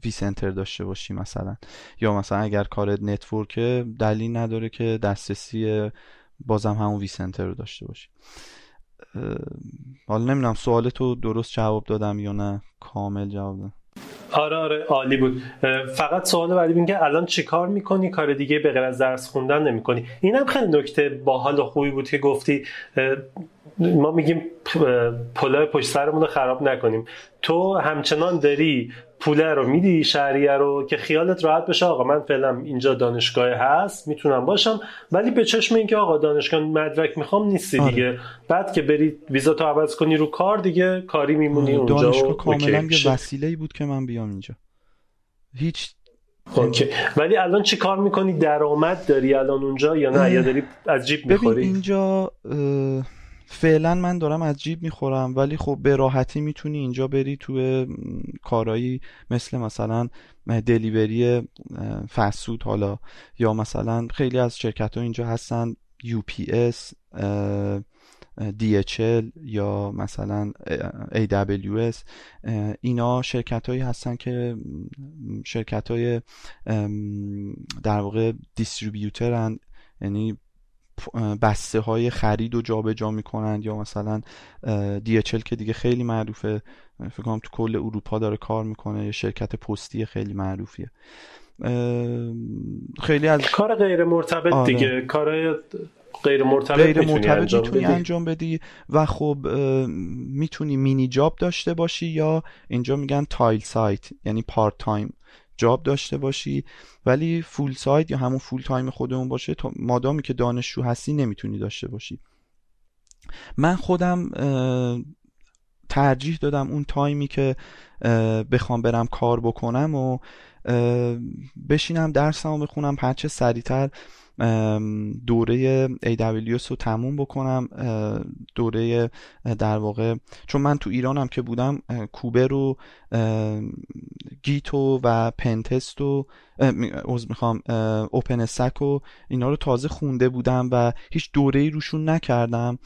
vCenter داشته باشی مثلا. یا مثلا اگر کارت network دلیل نداره که دسترسی بازم همون وی سنتر رو داشته باشی. حالا نمی‌دونم سوال تو درست جواب دادم یا نه؟ کامل جواب دادم. آره آره عالی بود. فقط سوال بعدی این که الان چیکار می‌کنی؟ کار دیگه به غیر از درس خوندن نمی‌کنی. اینم خیلی نکته باحال و خوبی بود که گفتی. ما میگیم پلای پشت سرمون رو خراب نکنیم. تو همچنان داری پوله رو میدی شهریه رو که خیالت راحت بشه آقا من فعلا اینجا دانشگاه هست می‌تونم باشم. ولی به چشم اینکه آقا دانشگاه مدرک می‌خوام نیستی آره. دیگه. بعد که بری ویزا تو عوض کنی رو کار دیگه کاری میمونی آره. اونجا دانشگاه کاملا یه وسیله بود که من بیام اینجا. هیچ اوکی ولی الان چی کار می‌کنی؟ درآمد داری الان اونجا یا نه؟ یا داری از جیب می‌خوری؟ ببین اینجا فعلا من دارم از جیب می‌خورم ولی خب به راحتی می‌تونی اینجا بری توی کارایی مثل مثلا دلیوری فسود حالا یا مثلا خیلی از شرکت ها اینجا هستن UPS DHL یا مثلا AWS اینا شرکت هایی هستن که شرکت های در واقع دیستریبیوترن یعنی بسته های خرید و جابجا جا می‌کنند یا مثلا DHL که دیگه خیلی معروفه. فکر کنم تو کل اروپا داره کار می‌کنه. یه شرکت پستی خیلی معروفیه. خیلی از کار غیر مرتبط آره. دیگه. کار غیر مرتبط غیر مرتبط می‌تونی انجام بدی و خب می‌تونی Minijob داشته باشی یا اینجا میگن Teilzeit یعنی part time. job داشته باشی ولی Vollzeit یا همون full time خودمون باشه مادامی که دانشجو هستی نمی‌تونی داشته باشی. من خودم ترجیح دادم اون تایمی که بخوام برم کار بکنم و بشینم درسمو بخونم هرچه سریعتر. دوره AWS رو تموم بکنم دوره در واقع چون من تو ایرانم که بودم کوبر رو گیتو و پنتست و از می‌خوام اوپن استک و اینا رو تازه خونده بودم و هیچ دوره ای روشون نکردم.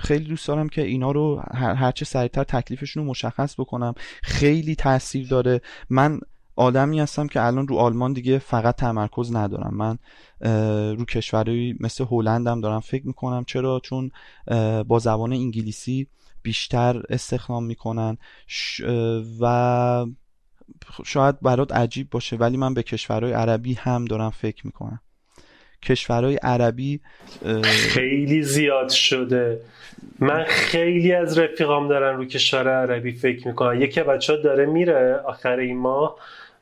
خیلی دوست دارم که اینا رو هرچه سریعتر تکلیفشون رو مشخص بکنم. خیلی تاثیر داره. من آدمی هستم که الان رو آلمان دیگه فقط تمرکز ندارم. من رو کشورهایی مثل هلندم دارم فکر می‌کنم. چرا؟ چون با زبان انگلیسی بیشتر استخدام می‌کنن. و شاید برات عجیب باشه ولی من به کشورهای عربی هم دارم فکر می‌کنم. کشورهای عربی خیلی زیاد شده. من خیلی از رفیقام دارن رو کشور عربی فکر می‌کنن. یکی بچه ها داره میره آخر این ماه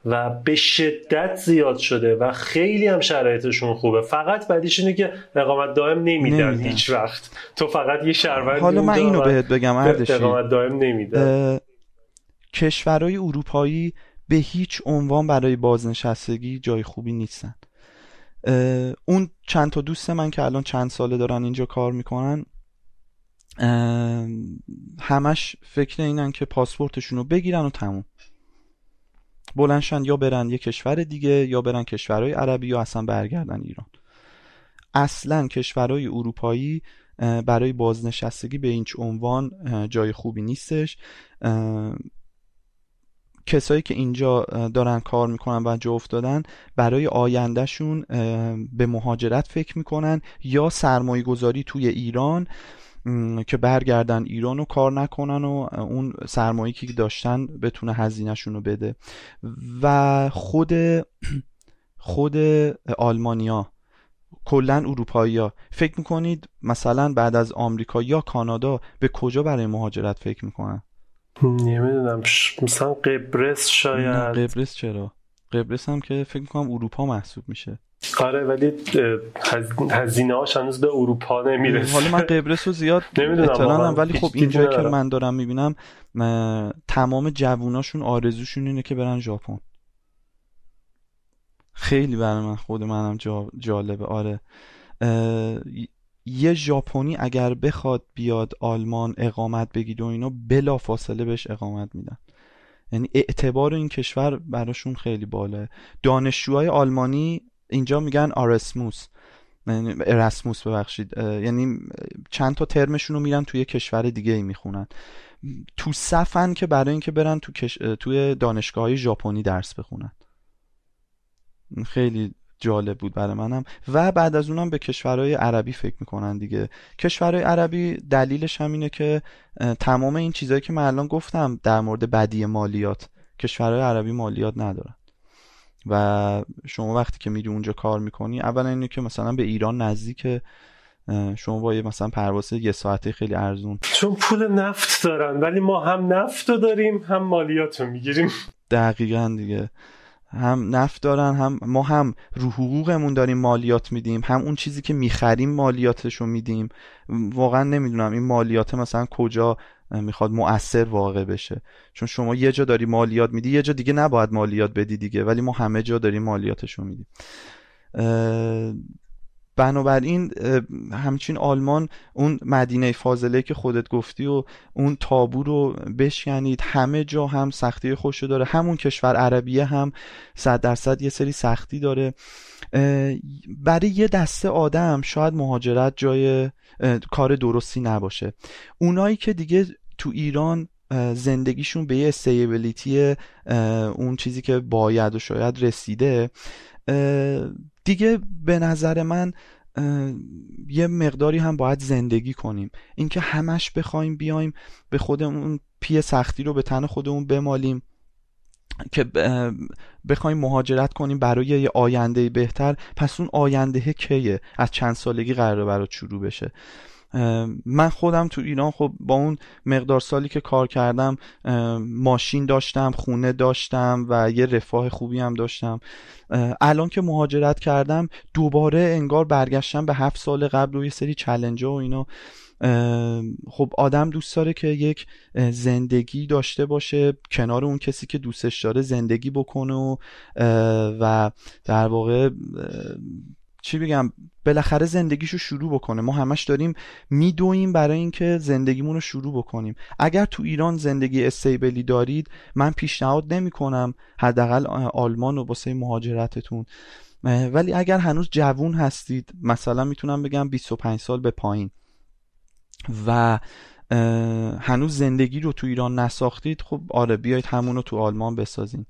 و به شدت زیاد شده و خیلی هم شرایطشون خوبه. فقط بعدیش اینه که اقامت دائم نمیدن, هیچ وقت. تو فقط یه شهروندی حالا من اینو بهت بگم اردشی اقامت دائم نمیدن. کشورهای اروپایی به هیچ عنوان برای بازنشستگی جای خوبی نیستن. اون چند تا دوست من که الان چند ساله دارن اینجا کار می‌کنن همش فکر اینن که پاسپورتشون رو بگیرن و تموم. بلنشن یا برن یه کشور دیگه یا برن کشورهای عربی یا اصلا برگردن ایران. اصلا کشورهای اروپایی برای بازنشستگی به این عنوان جای خوبی نیستش. کسایی که اینجا دارن کار می‌کنن و جا افتادن برای آیندهشون به مهاجرت فکر می‌کنن یا سرمایه گذاری توی ایران که برگردن ایران رو کار نکنن و اون سرمایه که داشتن بتونه هزینهشون رو بده. و خود خود آلمانیا کلا اروپایی فکر می‌کنید مثلا بعد از آمریکا یا کانادا به کجا برای مهاجرت فکر می‌کنن؟ نمی‌دونم مثلا قبرس شاید. قبرس چرا؟ قبرس هم که فکر می‌کنم اروپا محسوب میشه. آره ولی هزینه هاش هنوز به اروپا نمی‌رسه. حالا من قبرس رو زیاد اطلاع ولی خب اینجا که من دارم می‌بینم تمام جووناشون آرزوشون اینه که برن ژاپن. خیلی برای من خود منم جالبه. آره. یه ژاپنی اگر بخواد بیاد آلمان اقامت بگیره و اینا بلا فاصله بهش اقامت میدن. یعنی اعتبار این کشور براشون خیلی بالاه دانشجوهای آلمانی اینجا میگن آرسموس. یعنی ارسموس ببخشید. یعنی چند تا ترمشون رو میرن توی کشور دیگه ای می‌خونن. تو صفن که برای اینکه برن تو توی دانشگاه ژاپنی درس بخونن. خیلی جالب بود برای منم. و بعد از اونم به کشورهای عربی فکر می‌کنن دیگه. کشورهای عربی دلیلش هم اینه که تمام این چیزهایی که من الان گفتم در مورد بدی مالیات کشورهای عربی مالیات ندارن. و شما وقتی که میری اونجا کار می‌کنی اولا اینه که مثلا به ایران نزدیک شما با یه مثلا پرواز یه ساعته خیلی ارزون. چون پول نفت دارن ولی ما هم نفت رو داریم هم مالیات رو می‌گیریم. دقیقا دیگه. هم نفت دارن هم ما هم رو حقوقمون داریم مالیات میدیم هم اون چیزی که می‌خریم مالیاتش رو میدیم. واقعا نمی‌دونم این مالیات مثلا کجا می‌خواد مؤثر واقع بشه. چون شما یه جا داری مالیات میدی یه جا دیگه نباید مالیات بدی دیگه ولی ما همه جا داریم مالیاتش رو میدیم بنابراین همچین آلمان اون مدینه فاضله که خودت گفتی و اون تابو رو بشکنید همه جا هم سختی خوشو داره. همون کشور عربیه هم صد درصد یه سری سختی داره. برای یه دسته آدم شاید مهاجرت جای کار درستی نباشه. اونایی که دیگه تو ایران زندگیشون به یه استیبلیتی اون چیزی که باید و شاید رسیده دیگه به نظر من یه مقداری هم باید زندگی کنیم. اینکه همش بخوایم بیایم به خودمون پی سختی رو به تن خودمون بمالیم که بخوایم مهاجرت کنیم برای یه آینده بهتر. پس اون آینده کیه؟ از چند سالگی قراره برات شروع بشه. من خودم تو ایران خب با اون مقدار سالی که کار کردم ماشین داشتم خونه داشتم و یه رفاه خوبی هم داشتم. الان که مهاجرت کردم دوباره انگار برگشتم به هفت سال قبل و یه سری چلنج و اینا. خب آدم دوست داره که یک زندگی داشته باشه کنار اون کسی که دوستش داره زندگی بکنه و, و در واقع چی بگم بالاخره زندگیشو شروع بکنه. ما همش داریم میدویم برای اینکه زندگیمون رو شروع بکنیم. اگر تو ایران زندگی استیبلی دارید من پیشنهاد نمی کنم حداقل آلمان و واسه مهاجرتتون. ولی اگر هنوز جوون هستید مثلا می‌تونم بگم 25 سال به پایین. و هنوز زندگی رو تو ایران نساختید خب آره بیایید همون رو تو آلمان بسازین.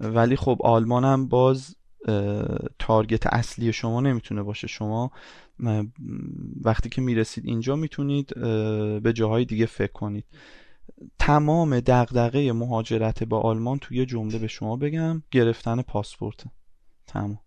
ولی خب آلمان هم باز تارگت اصلی شما نمی‌تونه باشه. شما وقتی که می‌رسید اینجا می‌تونید به جاهای دیگه فکر کنید. تمام دغدغه مهاجرت با آلمان توی جمله به شما بگم گرفتن پاسپورت. تمام.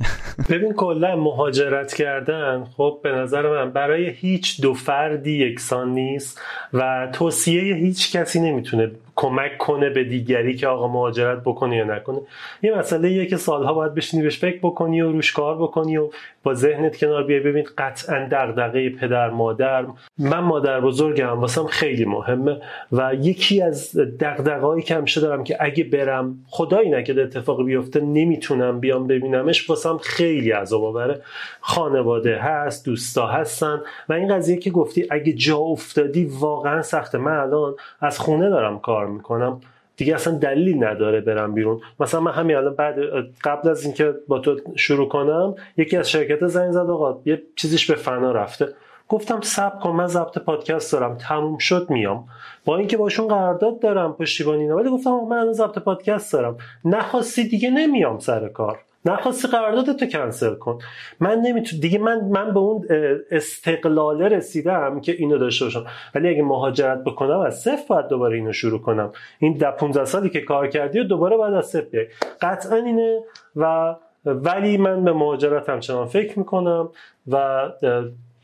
ببین کلا مهاجرت کردن خب به نظر من برای هیچ دو فردی یکسان نیست و توصیه هیچ کسی نمی‌تونه کمک کنه به دیگری که آقا مهاجرت بکنه یا نکنه. یه مسئله یه که سالها باید بشینی بهش فکر بکنی و روش کار بکنی و با ذهنت کنار بیای. ببین قطعا دغدغه پدر مادر. من مادر بزرگم واسم خیلی مهمه و یکی از دغدغه‌ای که همیشه دارم که اگه برم خدایی نکرده اتفاقی بیفته نمی‌تونم بیام ببینمش واسم خیلی عذاب آوره خانواده هست دوستا هستن و این قضیه که گفتی اگه جا افتادی واقعا سخته. من الان از خونه دارم کار می‌کنم. دیگه اصلا دلیلی نداره برم بیرون. مثلا من همین الان بعد قبل از اینکه با تو شروع کنم یکی از شرکت زنگ زد آقا یه چیزیش به فنا رفته. گفتم سب کن من ضبط پادکست دارم تموم شد میام. با اینکه باشون قرارداد دارم پشتیبانی نه ولی گفتم من ضبط پادکست دارم. نخواستی دیگه نمیام سر کار. نخواستی قراردادتو کنسل کن. من نمی‌تونم دیگه من من به اون استقلاله رسیدم که اینو داشته باشم. ولی اگه مهاجرت بکنم از صفر باید دوباره اینو شروع کنم. این ده 15 سالی که کار کردی و دوباره باید از صفر بیای. قطعا اینه و ولی من به مهاجرت همچنان فکر می‌کنم و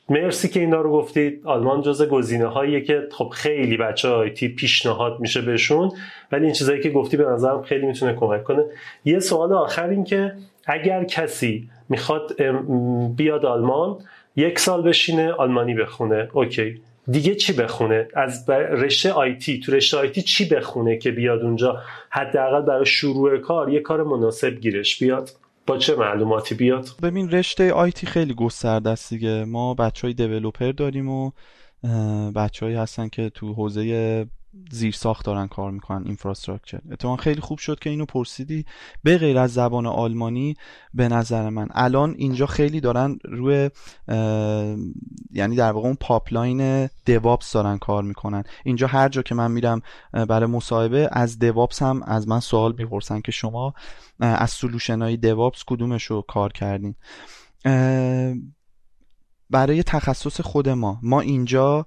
مرسی که اینا رو گفتید. آلمان جز گزینه هاییه که خب خیلی بچه آیتی پیشنهاد میشه بهشون. ولی این چیزایی که گفتی به نظرم خیلی می‌تونه کمک کنه. یه سوال آخر این که اگر کسی می‌خواد بیاد آلمان یک سال بشینه آلمانی بخونه. اوکی. دیگه چی بخونه؟ از رشته آیتی تو رشته آیتی چی بخونه که بیاد اونجا؟ حداقل برای شروع کار یه کار مناسب گیرش بیاد. با چه معلوماتی بیاد؟ ببین رشته آیتی خیلی گسترده است دیگه. ما بچه های دیولوپر داریم و بچههایی هستن که تو حوزه زیر ساخت دارن کار می‌کنن infrastructure اتفاقا خیلی خوب شد که اینو پرسیدی. به غیر از زبان آلمانی به نظر من الان اینجا خیلی دارن روی یعنی در واقع اون pipeline DevOps دارن کار می‌کنن. اینجا هر جا که من میرم برای مصاحبه از DevOps هم از من سوال می‌پرسن که شما از solution های DevOps کدومش رو کار کردین؟ برای تخصص خود ما ما اینجا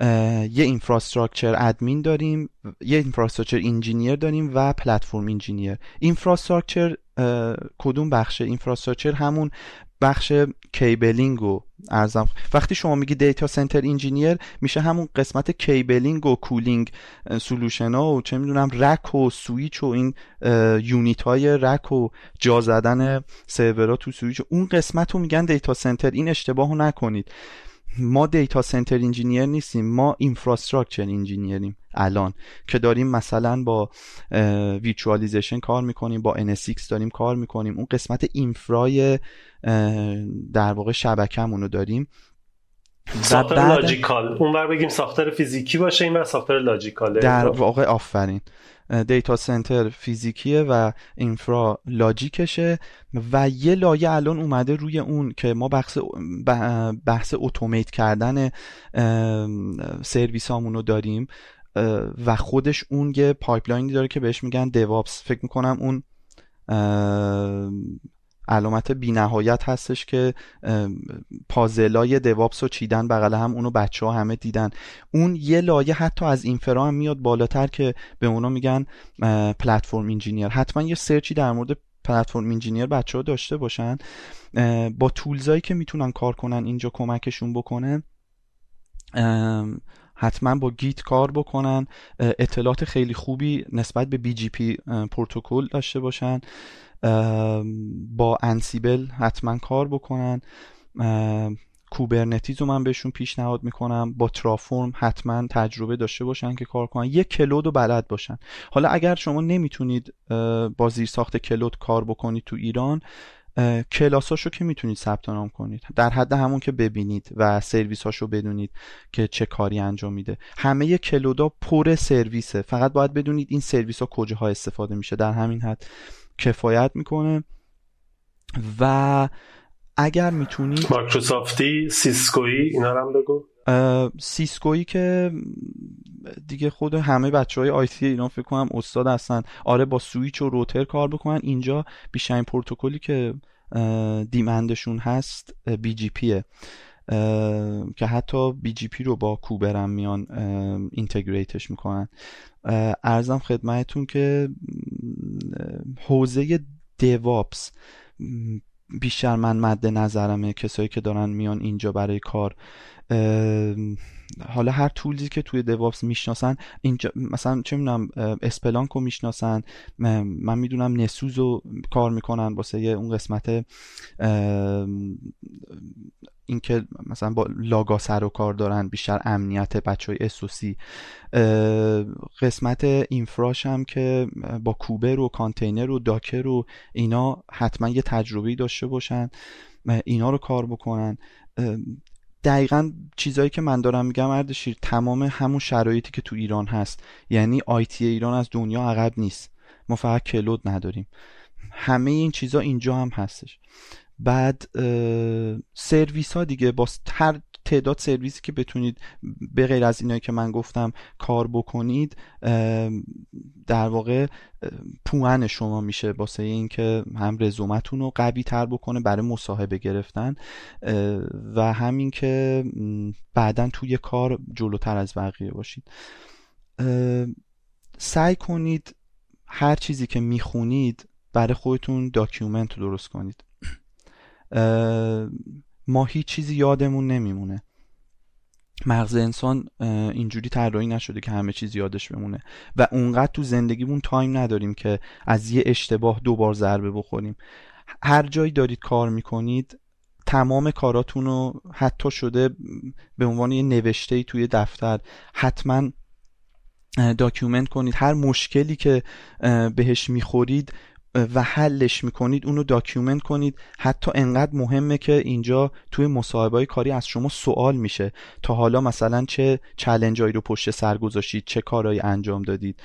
یه infrastructure admin داریم یه infrastructure engineer داریم و platform engineer infrastructure کدوم بخش؟ infrastructure همون بخش cabling و ارزم وقتی شما میگی data center engineer میشه همون قسمت cabling و cooling solution ها و چه می‌دونم rack و سویچ و این unit های rack و جا زدن سرورها تو سویچ اون قسمت رو میگن data center این اشتباه نکنید. ما data center engineer نیستیم ما infrastructure engineer یم الان که داریم مثلا با ویچوالیزیشن کار می‌کنیم با NSX داریم کار می‌کنیم. اون قسمت infra ی در واقع شبکمون رو داریم. ساختار بعد... logical. اونور بگیم ساختار فیزیکی باشه این ساختار logical ه. در واقع آفرین. data center فیزیکیه و infra logic شه و یه لایه الان اومده روی اون که ما بحث بحث automate کردن سرویس رو داریم و خودش اون یه pipeline ی داره که بهش میگن DevOps. فکر می‌کنم اون علامت بینهایت هستش که پازلای DevOps رو چیدن بغل هم اونو بچه ها همه دیدن. اون یه لایه حتی از infra هم میاد بالاتر که به اونا میگن platform engineer. حتما یه search ی در مورد platform engineer بچه ها داشته باشن. با tools ایی که می‌تونن کار کنن اینجا کمکشون بکنه حتما با Git کار بکنن. اطلاعات خیلی خوبی نسبت به BGP پروتکل داشته باشن. با Ansible حتما کار بکنن. Kubernetes رو من بهشون پیشنهاد می‌کنم. با Terraform حتما تجربه داشته باشن که کار کنن. یک cloud رو بلد باشن. حالا اگر شما نمی‌تونید با زیر ساخت کلود کار بکنید تو ایران کلاساشو که می‌تونید ثبت نام کنید. در حد همون که ببینید و سرویساشو بدونید که چه کاری انجام میده. همه کلودا پر سرویسه. فقط باید بدونید این سرویس ها کجاها استفاده میشه. در همین حد کفایت می‌کنه. و اگر می‌تونید مایکروسافتی سیسکویی اینا رو هم بگو. Cisco یی که دیگه خود همه بچه های IT اینا فکر کنم استاد هستن. آره با سویچ و router کار بکنن. اینجا بیشترین پروتکلی که demand شون هست BGP ه که حتی BGP رو با Kube هم میان integrate ش می‌کنن. ارزم خدمتتون که حوزه دیوابس بیشتر من مد نظرمه. کسایی که دارن میان اینجا برای کار حالا هر تولزی که توی دوابس می‌شناسن اینجا مثلا چه می‌دونم اسپلانک رو می‌شناسن. من می‌دونم نسوز رو کار می‌کنن واسه اون قسمت اینکه مثلا با لاگا سر و کار دارن بیشتر امنیت بچه های اسوسی قسمت اینفراش هم که با کوبر و کانتینر و داکر و اینا حتما یه تجربه داشته باشن اینا رو کار بکنن. دقیقا چیزایی که من دارم میگم اردشیر تمام همون شرایطی که تو ایران هست. یعنی آیتی ایران از دنیا عقب نیست. ما فقط کلود نداریم. همه این چیزا اینجا هم هستش. بعد سرویس ها دیگه با هر تعداد سرویسی که بتونید به غیر از اینایی که من گفتم کار بکنید در واقع پوان شما میشه واسه اینکه هم رزومتون رو قوی تر بکنه برای مصاحبه گرفتن و همین که بعدا توی کار جلوتر از بقیه باشید. سعی کنید هر چیزی که می‌خونید برای خودتون document درست کنید. ما هیچ چیزی یادمون نمیمونه. مغز انسان اینجوری طراحی نشده که همه چیز یادش بمونه. و اونقدر تو زندگیمون time نداریم که از یه اشتباه دوبار ضربه بخوریم. هر جایی دارید کار می‌کنید تمام کاراتون رو حتی شده به عنوان یه نوشته توی دفتر حتما document کنید. هر مشکلی که بهش می‌خورید و حلش می‌کنید اونو document کنید. حتی انقدر مهمه که اینجا توی مصاحبه کاری از شما سوال میشه. تا حالا مثلا چه challenge ایی رو پشت سر گذاشتید چه کارهایی انجام دادید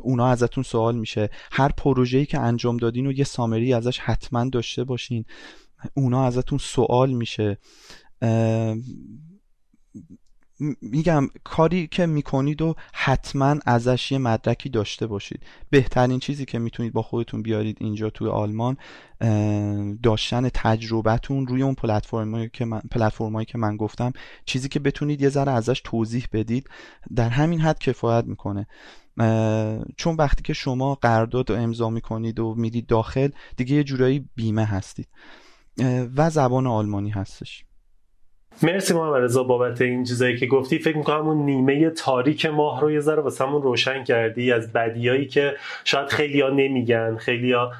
اونا ازتون سوال میشه. هر پروژه‌ای که انجام دادین و یه سامری ازش حتما داشته باشین. اونا ازتون سوال میشه. میگم کاری که می‌کنید و حتما ازش یه مدرکی داشته باشید. بهترین چیزی که می‌تونید با خودتون بیارید اینجا توی آلمان داشتن تجربتون روی اون پلتفرمایی که من پلتفرمایی که من گفتم چیزی که بتونید یه ذره ازش توضیح بدید در همین حد کفایت می‌کنه. چون وقتی که شما قرارداد رو امضا می‌کنید و میرید داخل دیگه یه جورایی بیمه هستید. و زبان آلمانی هستش. مرسی محمد رضا بابت این چیزایی که گفتی. فکر می‌کنم اون نیمه تاریک ماه رو یه ذره واسمون روشن کردی از بدیایی که شاید خیلیا نمیگن خیلیا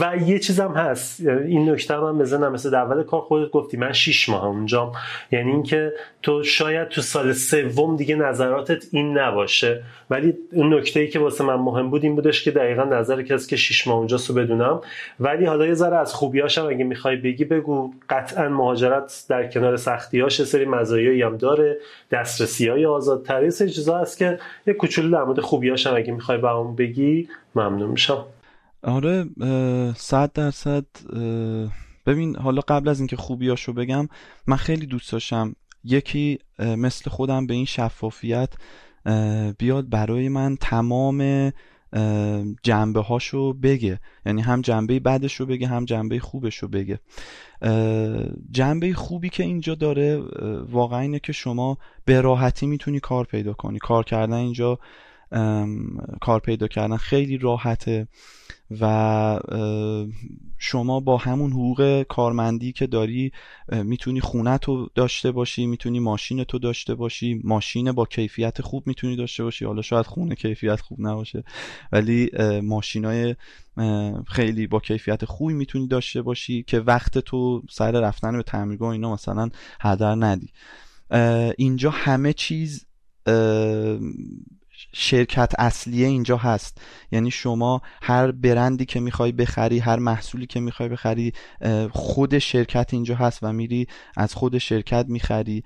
و یه چیزم هست. این نکته هم بزنم مثل اول کار خودت گفتی من 6 ماه اونجا یعنی اینکه تو شاید تو سال سوم دیگه نظراتت این نباشه. ولی اون نکته ای که واسه من مهم بود این بودش که دقیقا نظر کسی که 6 ماه اونجا رو بدونم. ولی حالا یه ذره از خوبیاشم اگه می‌خوای بگی بگو. قطعا مهاجرت در کنار سختیاش سری مزایایی هم داره. دسترسی های آزادتری سری چیزا هست که یه کوچولو در مورد خوبیاشم اگه می‌خوای برام بگی ممنون میشم. آره صد درصد ببین حالا قبل از اینکه خوبیاشو بگم من خیلی دوست داشتم یکی مثل خودم به این شفافیت بیاد برای من تمام جنبه هاشو بگه. یعنی هم جنبه بعدش رو بگه هم جنبه خوبش رو بگه جنبه خوبی که اینجا داره واقعا اینه که شما به راحتی می‌تونی کار پیدا کنی. کار کردن اینجا کار پیدا کردن خیلی راحته و شما با همون حقوق کارمندی که داری می‌تونی خونه تو داشته باشی می‌تونی ماشین تو داشته باشی ماشین با کیفیت خوب می‌تونی داشته باشی. حالا شاید خونه کیفیت خوب نباشه ولی ماشین های خیلی با کیفیت خوبی می‌تونی داشته باشی که وقت تو سر رفتن به تعمیرگاه اینا مثلا هدر ندی. اینجا همه چیز شرکت اصلیه اینجا هست. یعنی شما هر برندی که می‌خوای بخری هر محصولی که می‌خوای بخری خود شرکت اینجا هست و میری از خود شرکت می‌خری.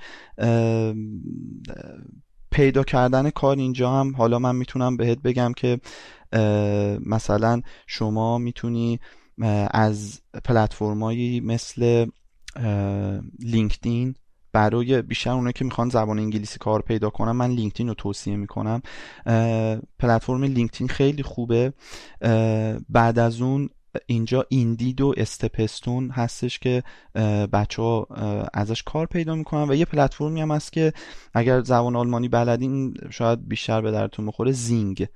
پیدا کردن کار اینجا هم حالا من می‌تونم بهت بگم که مثلا شما می‌تونی از پلتفرمایی مثل لینکدین برای بیشتر اونایی که می‌خوان زبان انگلیسی کار پیدا کنم من LinkedIn رو توصیه می‌کنم. پلتفرم LinkedIn خیلی خوبه. بعد از اون اینجا Indeed و StepStone هستش که بچه ها ازش کار پیدا می‌کنن و یه پلتفرمی هم هست که اگر زبان آلمانی بلدین شاید بیشتر به دردتون بخوره Xing.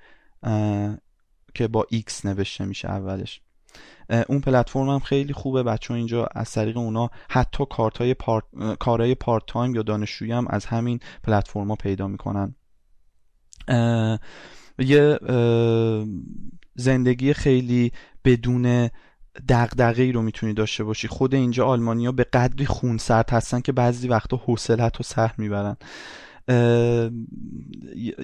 که با X نوشته میشه اولش. اون پلتفرم هم خیلی خوبه. بچه اینجا از طریق اونا حتی کارت های پارت، کارهای پارت تایم یا دانشجویی هم از همین پلتفرم ها پیدا می‌کنن. یه زندگی خیلی بدون دغدغه‌ای رو می‌تونی داشته باشی. خود اینجا آلمانیا به قدری خونسرد هستن که بعضی وقتا حوصلت رو سر می‌برن.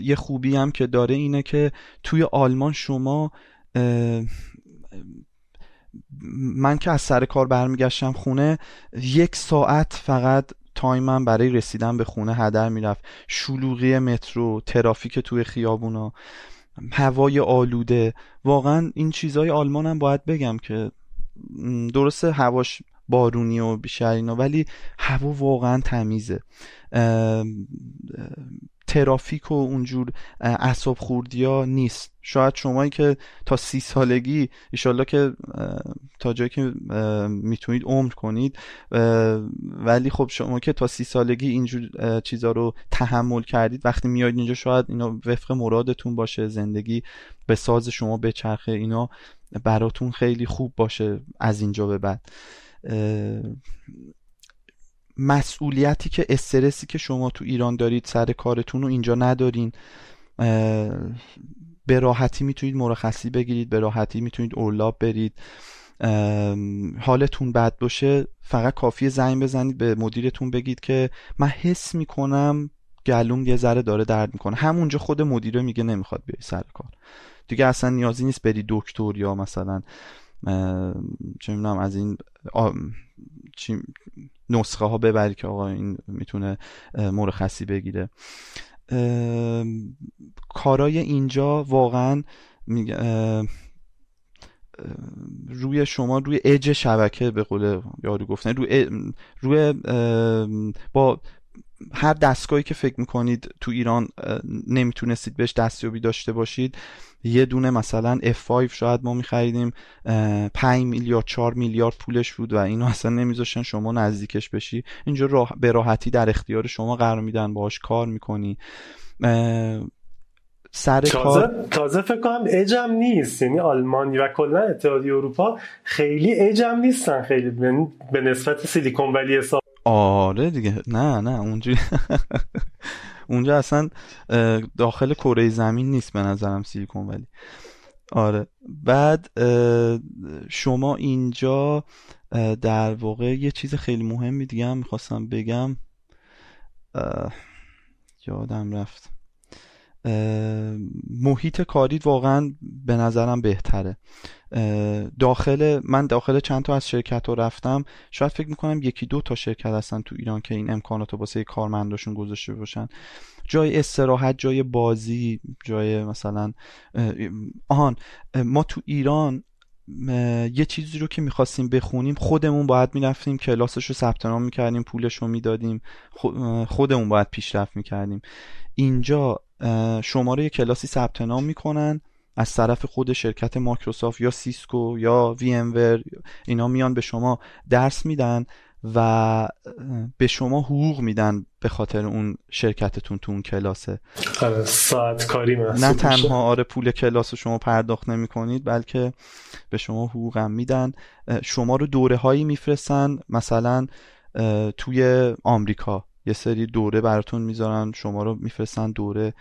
یه خوبی هم که داره اینه که توی آلمان شما من که از سر کار برمیگشتم خونه یک ساعت فقط تایمم برای رسیدن به خونه هدر می‌رفت. شلوغی مترو ترافیک توی خیابونا هوای آلوده. واقعا این چیزای آلمان هم باید بگم که درسته هواش بارونی و بیشتر ولی هوا واقعا تمیزه. ترافیک و اونجور اصاب خوردی ها نیست. شاید شمایی که تا سی سالگی ایشالله که تا جایی که می‌تونید عمر کنید ولی خب شما که تا سی سالگی اینجور چیزا رو تحمل کردید وقتی میاید اینجا شاید اینا وفق مرادتون باشه زندگی به ساز شما بچرخه اینا براتون خیلی خوب باشه از اینجا به بعد. مسئولیتی که استرسی که شما تو ایران دارید سر کارتون رو اینجا ندارین به راحتی می‌تونید مرخصی بگیرید به راحتی می‌تونید اولاب برید. حالتون بد باشه فقط کافیه زنگ بزنید به مدیرتون بگید که من حس می‌کنم گلوم یه ذره داره درد می‌کنه. همونجا خود مدیره میگه نمی‌خواد بیای سر کار. دیگه اصلا نیازی نیست بری دکتر یا مثلا چه می‌دونم از این نسخه ها ببری که آقا این می‌تونه مرخصی بگیره. کارای اینجا واقعا روی شما روی اج شبکه به قول یارو گفتن روی روی با هر دستگاهی که فکر می‌کنید تو ایران نمی‌تونستید بهش دستیابی داشته باشید یه دونه مثلا F5 شاید ما میخریدیم 5 میلیارد 4 میلیارد پولش بود و اینو اصلا نمیذاشتن شما نزدیکش بشی. اینجا راه به راحتی در اختیار شما قرار میدن باهاش کار می‌کنی. سر تازه, کار... تازه فکر کنم اجم نیست. یعنی آلمانی و کلا اتحادیه اروپا خیلی اجم نیستن خیلی. یعنی به نسبت سیلیکون ولی حساب آره دیگه. نه نه اونجا اونجا اصلا داخل کره زمین نیست به نظرم سیلیکون ولی. آره. بعد شما اینجا در واقع یه چیز خیلی مهمی دیگه هم می‌خواستم بگم. یادم رفت. محیط کاری واقعا به نظرم بهتره. داخل من داخل چند تا از شرکت رو رفتم. شاید فکر می‌کنم یکی دو تا شرکت هستن تو ایران که این امکانات رو واسه کارمنداشون گذاشته باشن. جای استراحت جای بازی جای مثلا آهان ما تو ایران یه چیزی رو که می‌خواستیم بخونیم خودمون باید می‌رفتیم کلاسش رو ثبت نام می‌کردیم پولش رو می‌دادیم خودمون باید پیشرفت می‌کردیم. اینجا شماره کلاسی ثبت نام می‌کنن از طرف خود شرکت مایکروسافت یا Cisco یا VM اینا میان به شما درس میدن و به شما حقوق میدن به خاطر اون شرکتتون تو اون کلاسه. آره ساعت کاری نه تنها آره پول کلاس رو شما پرداخت نمی کنید بلکه به شما حقوق هم میدن شما رو دوره هایی میفرستن مثلا توی آمریکا. یه سری دوره براتون می‌ذارن شما رو میفرستن دوره.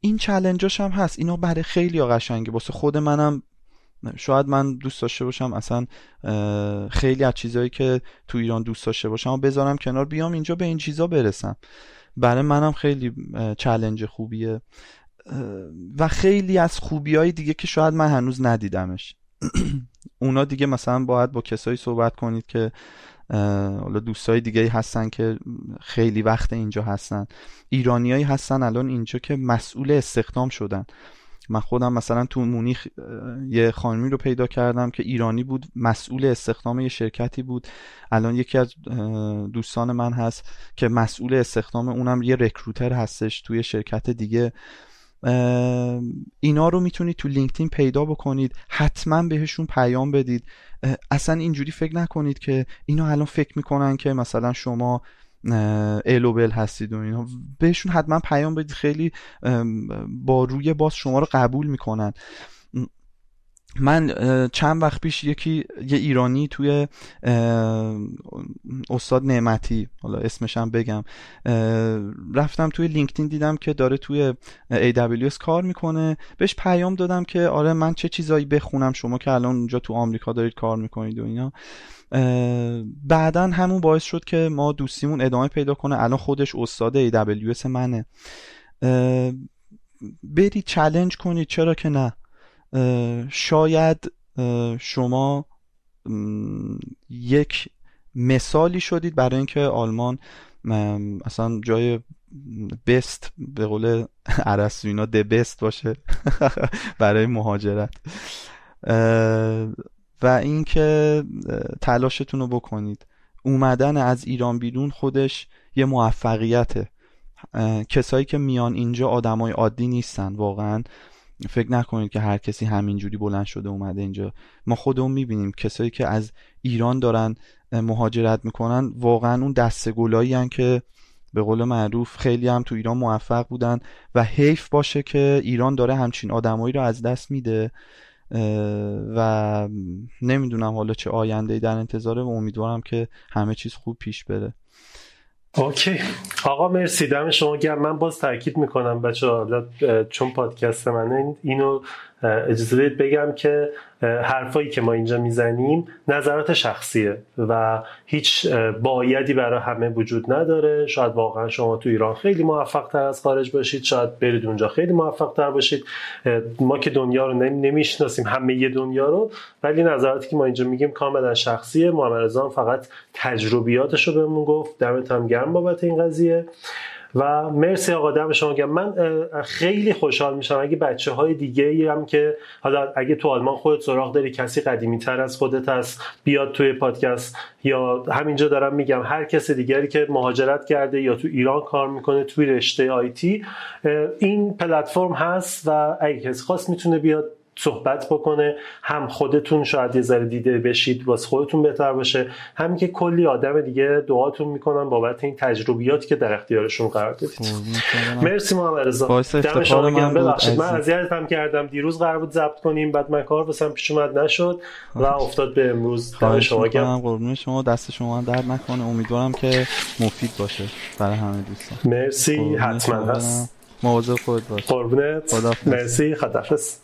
این چلنجاش هم هست. اینا برای خیلی قشنگه. واسه خود منم شاید من دوست داشته باشم اصلا خیلی از چیزهایی که تو ایران دوست داشته باشم و بذارم کنار بیام اینجا به این چیزا برسم. برای منم خیلی چلنج خوبیه. و خیلی از خوبی های دیگه که شاید من هنوز ندیدمش. اونا دیگه مثلا باید با کسایی صحبت کنید که حالا دوستای دیگه هستن که خیلی وقت اینجا هستن. ایرانیایی هستن الان اینجا که مسئول استخدام شدن. من خودم مثلا تو مونیخ یه خانمی رو پیدا کردم که ایرانی بود مسئول استخدام یه شرکتی بود. الان یکی از دوستان من هست که مسئول استخدام اونم یه رکروتر هستش توی شرکت دیگه. اینا رو می‌تونید تو لینکدین پیدا بکنید. حتما بهشون پیام بدید. اصلا اینجوری فکر نکنید که اینا الان فکر می‌کنن که مثلا شما الوبل هستید و اینا. بهشون حتما پیام بدید. خیلی با روی باز شما رو قبول می‌کنن. من چند وقت پیش یکی یه ایرانی توی استاد نعمتی حالا اسمشم بگم رفتم توی لینکدین دیدم که داره توی AWS کار می‌کنه. بهش پیام دادم که آره من چه چیزایی بخونم شما که الان اونجا تو آمریکا دارید کار می‌کنید و اینا. بعدا همون باعث شد که ما دوستیمون ادامه پیدا کنه. الان خودش استاد AWS منه. برید چلنج کنید چرا که نه. شاید شما یک مثالی شدید برای اینکه آلمان اصلا جای بست به قول عرستو اینا ده بست باشه برای مهاجرت. و اینکه تلاشتون رو بکنید. اومدن از ایران بیرون خودش یه موفقیته. کسایی که میان اینجا آدمای عادی نیستن واقعا. فکر نکنید که هر کسی همینجوری بلند شده اومده اینجا. ما خودمون می‌بینیم کسایی که از ایران دارن مهاجرت می‌کنن واقعا اون دسته گلایی که به قول معروف خیلی هم تو ایران موفق بودن و حیف باشه که ایران داره همچین آدمایی رو از دست میده. و نمی‌دونم حالا چه آینده در انتظاره و امیدوارم که همه چیز خوب پیش بره. اوکی. آقا مرسی. دم شما گرم. من باز تاکید می‌کنم بچه حالا چون پادکست منه اینو اجازه بدید بگم که حرفایی که ما اینجا می‌زنیم نظرات شخصیه و هیچ بایدی برای همه وجود نداره. شاید واقعا شما تو ایران خیلی موفق تر از خارج باشید شاید برید اونجا خیلی موفق تر باشید ما که دنیا رو نمی‌شناسیم همه یه دنیا رو ولی نظراتی که ما اینجا میگیم کاملا شخصیه. محمد فقط تجربیاتش رو بهمون گفت. دمت هم گرم بابت این قضیه. و مرسی آقا دم شما گرم. من خیلی خوشحال میشم. اگه بچه های دیگه ای هم که حالا اگه تو آلمان خودت سراغ داری کسی قدیمی تر از خودت هست بیاد توی پادکست یا همینجا دارم میگم هر کس دیگری که مهاجرت کرده یا تو ایران کار می‌کنه توی رشته آیتی این پلتفرم هست و اگه کسی خواست می‌تونه بیاد صحبت بکنه. هم خودتون شاید یه ذره دیده بشید واسه خودتون بهتر باشه. همین که کلی آدم دیگه دعاتون می‌کنن بابت این تجربیاتی که در اختیارشون قرار دادید. مرسی محمد رضا. دم شما من ببخشید من اذیتم کردم. دیروز قرار بود ضبط کنیم بعد من کار واسم پیش اومد نشد و افتاد به امروز. دم شما گرم. قربون شما. دست شما هم درد نکنه. امیدوارم که مفید باشه برای همه دوستان. مرسی. حتما هست. مواظب خود باش. قربونت. مرسی. خدافظ